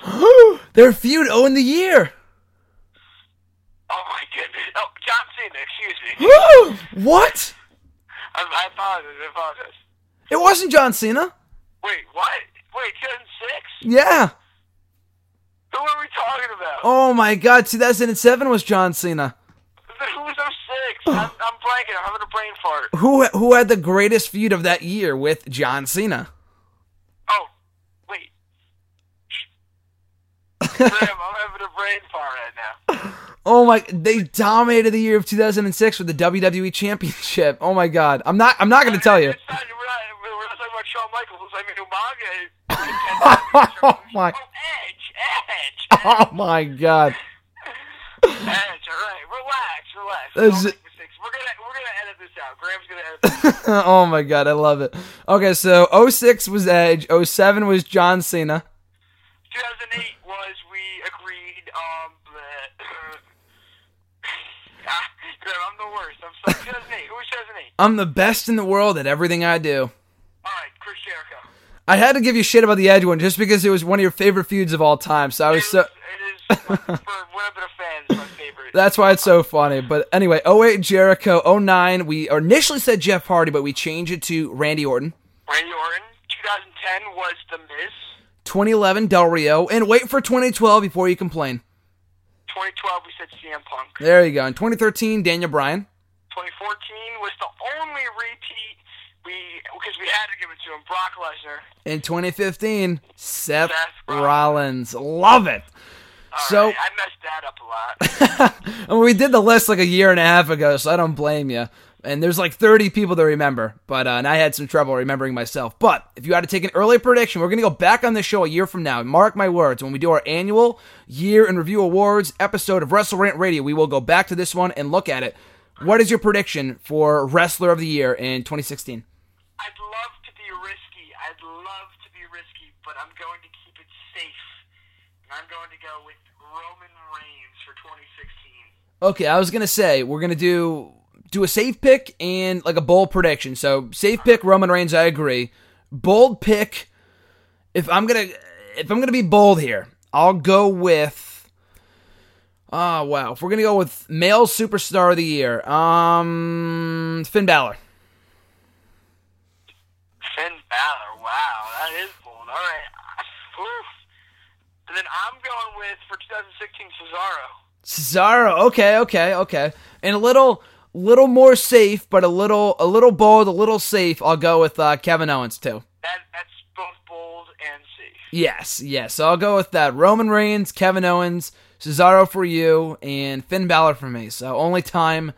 2006? Their feud, oh, in the year. Oh my goodness. Oh, John Cena, excuse me. (gasps) What? I, I apologize, I apologize. It wasn't John Cena. Wait, what? Wait, 2006? Yeah. Who are we talking about? Oh my god, 2007 was John Cena. Who was 06? blanking. I'm having a brain fart. Who who had the greatest feud of that year with John Cena? Oh, wait. (laughs) Graham, I'm having a brain fart right now. Oh my! They dominated the year of 2006 with the WWE Championship. Oh my God! I'm not. I'm not going to tell you. Not, we're, not, we're not talking about Shawn Michaels. I mean, Umaga. (laughs) Oh my! Oh, Edge, Edge, (laughs) Oh my God! Edge. All right, relax, relax. Don't make mistakes. We're gonna we're gonna edit this out. Graham's gonna edit this. out. (laughs) oh my God! I love it. Okay, so 06 was Edge. 07 was John Cena. 2008 was we agreed. Um, bleh. (laughs) Ah, Graham, I'm the worst. I'm sorry. 2008. Who was 2008? I'm the best in the world at everything I do. All right, Chris Jericho. I had to give you shit about the Edge one just because it was one of your favorite feuds of all time. So I was so. Is, it is my, for when I've been a fan, it's my favorite. That's why it's so funny. But anyway, 08 Jericho, 09 we initially said Jeff Hardy, but we changed it to Randy Orton. Randy Orton. 2010 was The Miz. 2011 Del Rio, and wait for 2012 before you complain. 2012 we said CM Punk. There you go. In 2013 Daniel Bryan. 2014 was the only repeat we because we had to give it to him. Brock Lesnar. In 2015 Seth, Seth Rollins. Love it. So Alright, I messed that up a lot. (laughs) and we did the list like a year and a half ago, so I don't blame you. And there's like 30 people to remember, but uh, and I had some trouble remembering myself. But if you had to take an early prediction, we're gonna go back on this show a year from now. Mark my words, when we do our annual year in review awards episode of Wrestle Rant Radio, we will go back to this one and look at it. What is your prediction for Wrestler of the Year in 2016? I'd love to be risky. I'd love to be risky, but I'm going to keep it safe. And I'm going to go with Roman Reigns for 2016. Okay, I was gonna say we're gonna do do a safe pick and like a bold prediction. So safe pick Roman Reigns, I agree. Bold pick. If I'm gonna if I'm gonna be bold here, I'll go with. Oh wow! If we're gonna go with male superstar of the year, um, Finn Balor. Finn Balor. Wow, that is bold. All right. Oof. And then I'm going with for 2016 Cesaro. Cesaro. Okay, okay, okay. And a little little more safe, but a little a little bold, a little safe. I'll go with uh, Kevin Owens too. That that's both bold and safe. Yes, yes. So I'll go with that. Roman Reigns, Kevin Owens, Cesaro for you, and Finn Balor for me. So only time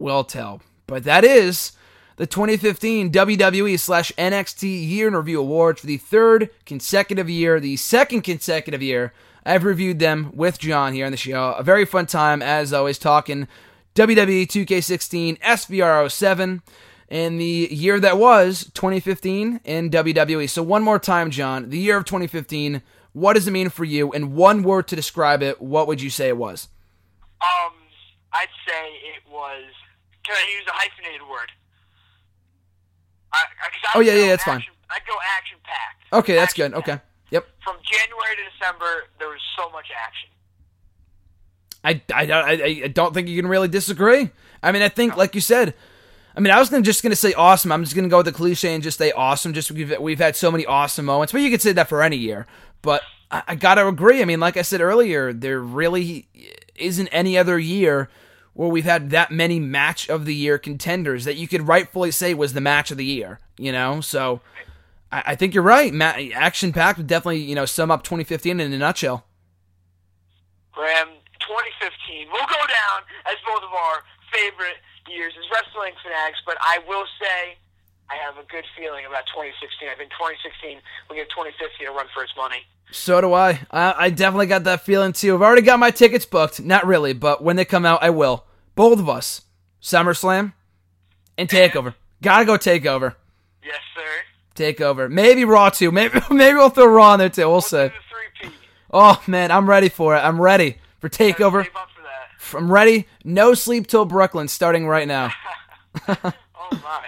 will tell. But that is the 2015 WWE slash NXT Year in Review Awards for the third consecutive year, the second consecutive year. I've reviewed them with John here on the show. A very fun time, as always, talking WWE 2K16 SVR07 and the year that was 2015 in WWE. So one more time, John, the year of 2015. What does it mean for you? In one word to describe it, what would you say it was? Um, I'd say it was. Can I use a hyphenated word? I, I, I Oh, yeah, yeah, that's fine. I'd go action packed. Okay, that's good. Okay. Yep. From January to December, there was so much action. I, I, I, I don't think you can really disagree. I mean, I think, like you said, I mean, I was gonna, just going to say awesome. I'm just going to go with the cliche and just say awesome, just we've, we've had so many awesome moments. But you could say that for any year. But I, I got to agree. I mean, like I said earlier, there really isn't any other year where we've had that many match of the year contenders that you could rightfully say was the match of the year, you know? So I, I think you're right. Ma- Action packed would definitely, you know, sum up 2015 in a nutshell. Graham, 2015 will go down as both of our favorite years as wrestling fanatics, but I will say I have a good feeling about 2016. I think 2016 will give 2015 a run for its money. So do I. I. I definitely got that feeling too. I've already got my tickets booked. Not really, but when they come out, I will. Both of us. SummerSlam and Takeover. Gotta go Takeover. Yes, sir. Takeover. Maybe Raw too. (laughs) Maybe maybe we'll throw Raw in there too. We'll see. Oh man, I'm ready for it. I'm ready for Takeover. For. I'm ready. No sleep till Brooklyn, starting right now. (laughs) Oh, my.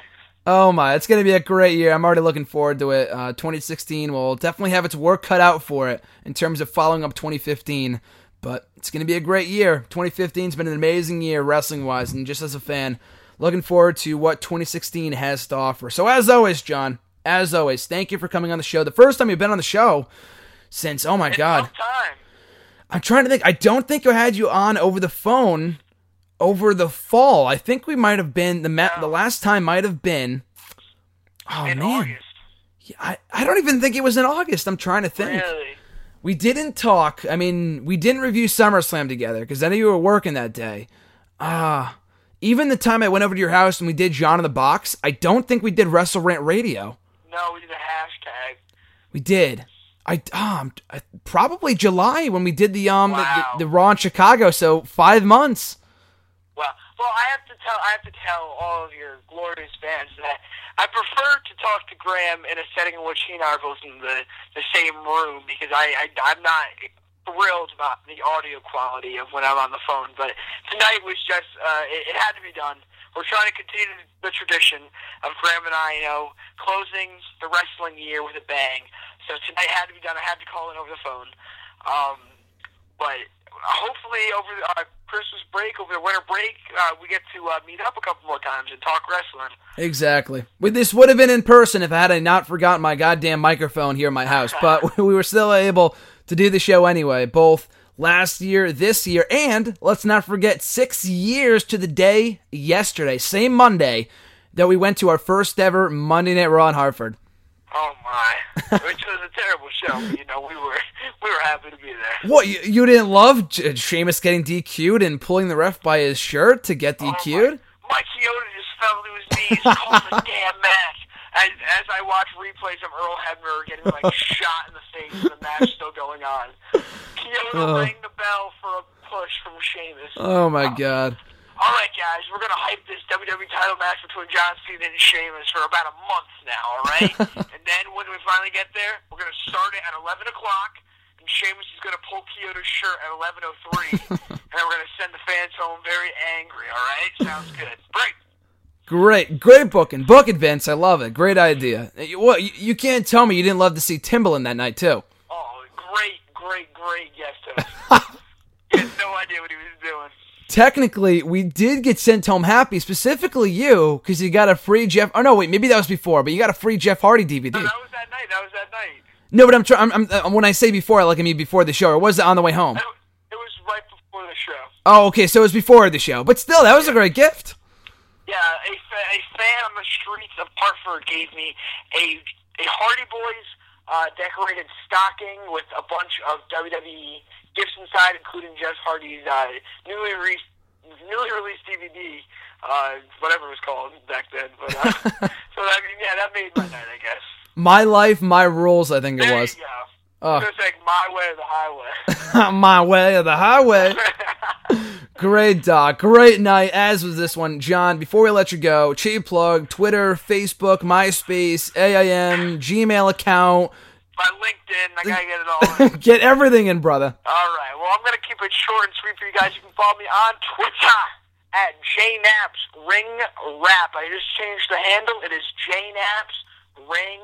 Oh my, it's gonna be a great year. I'm already looking forward to it. Uh, 2016 will definitely have its work cut out for it in terms of following up 2015, but it's gonna be a great year. 2015's been an amazing year wrestling wise, and just as a fan, looking forward to what 2016 has to offer. So as always, John, as always, thank you for coming on the show. The first time you've been on the show since oh my god, time. I'm trying to think. I don't think I had you on over the phone over the fall. I think we might have been the ma- the last time might have been. Oh in man, August. Yeah, I I don't even think it was in August. I'm trying to think. Really? We didn't talk. I mean, we didn't review SummerSlam together because I know you were working that day. Ah, even the time I went over to your house and we did John in the Box, I don't think we did Wrestle Rant Radio. No, we did a hashtag. We did. I um I- probably July when we did the um the- Wow. the, the Raw in Chicago. So five months. Well, well, I have to tell I have to tell all of your glorious fans that I prefer to talk to Graham in a setting in which he and I are both in the the same room because I, I I'm not thrilled about the audio quality of when I'm on the phone. But tonight was just uh, it, it had to be done. We're trying to continue the tradition of Graham and I, you know, closing the wrestling year with a bang. So tonight had to be done. I had to call in over the phone. Um, but hopefully over the uh, Christmas break, over the winter break, uh, we get to uh, meet up a couple more times and talk wrestling. Exactly. Well, this would have been in person if I had not forgotten my goddamn microphone here in my house, (laughs) but (laughs) we were still able to do the show anyway, both last year, this year, and let's not forget six years to the day yesterday, same Monday, that we went to our first ever Monday Night Raw in Hartford. Oh my! Which was a terrible show. But, you know, we were we were happy to be there. What, you, you didn't love J- Sheamus getting DQ'd and pulling the ref by his shirt to get Oh, DQ'd? my, Mike Chioda just fell to his knees, called the damn match. As, as I watch replays of Earl Hebner getting like (laughs) shot in the face, and the match still going on. Chioda Oh. rang the bell for a push from Sheamus. Oh my god. All right, guys, we're gonna hype this WWE title match between John Cena and Sheamus for about a month now. All right, (laughs) and then when we finally get there, we're gonna start it at 11 o'clock, and Sheamus is gonna pull Chioda's shirt at 11:03, (laughs) and then we're gonna send the fans home very angry. All right, sounds good. Great. Great, great booking. Book it, Vince. I love it. Great idea. You- What? You, can't tell me you didn't love to see Timbaland that night too. Oh, great, great, great guest host. (laughs) he had no idea what he was doing. Technically, we did get sent home happy, specifically you, because you got a free Jeff. Oh no, wait, maybe that was before, but you got a free Jeff Hardy DVD. No, that was that night. That was that night. No, but I'm trying. I'm, I'm, uh, when I say before, I like I mean before the show, or was it on the way home? It was right before the show. Oh, okay, so it was before the show, but still, that was a great gift. Yeah, a, fa- a fan on the streets of Hartford gave me a a Hardy Boys uh, decorated stocking with a bunch of WWE gifts inside, including Jeff Hardy's uh, newly released newly released DVD, uh, whatever it was called back then. But uh, (laughs) so I mean, yeah, that made my night, I guess. My life, my rules. I think it was. you go. Oh. Just like my way or the highway. (laughs) my way or the highway. (laughs) Great doc, great night. As was this one, John. Before we let you go, cheap plug: Twitter, Facebook, MySpace, AIM, Gmail account. my LinkedIn, I gotta get it all. (laughs) in. Get everything in, brother. All right. Well, I'm going to keep it short and sweet for you guys. You can follow me on Twitter at JNaps Ring Rap. I just changed the handle. It is JNaps Ring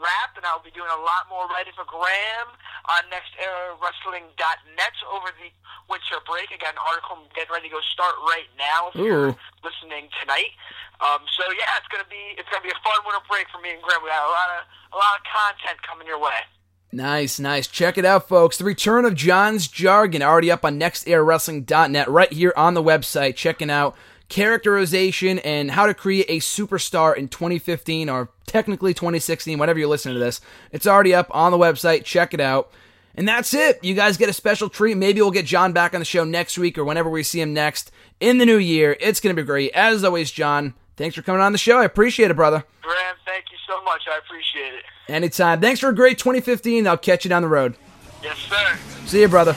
Rap, and I'll be doing a lot more writing for Graham on nextEraWrestling.net over the winter break. I got an article I'm getting ready to go start right now if you're listening tonight. Um, so yeah, it's gonna be it's gonna be a fun winter break for me and Graham. We got a lot of a lot of content coming your way. Nice, nice. Check it out, folks. The return of John's Jargon already up on nextEraWrestling.net right here on the website. Checking out characterization and how to create a superstar in 2015 or technically 2016, whatever you're listening to this. It's already up on the website. Check it out. And that's it. You guys get a special treat. Maybe we'll get John back on the show next week or whenever we see him next in the new year. It's going to be great. As always, John, thanks for coming on the show. I appreciate it, brother. Graham, thank you so much. I appreciate it. Anytime. Thanks for a great 2015. I'll catch you down the road. Yes, sir. See you, brother.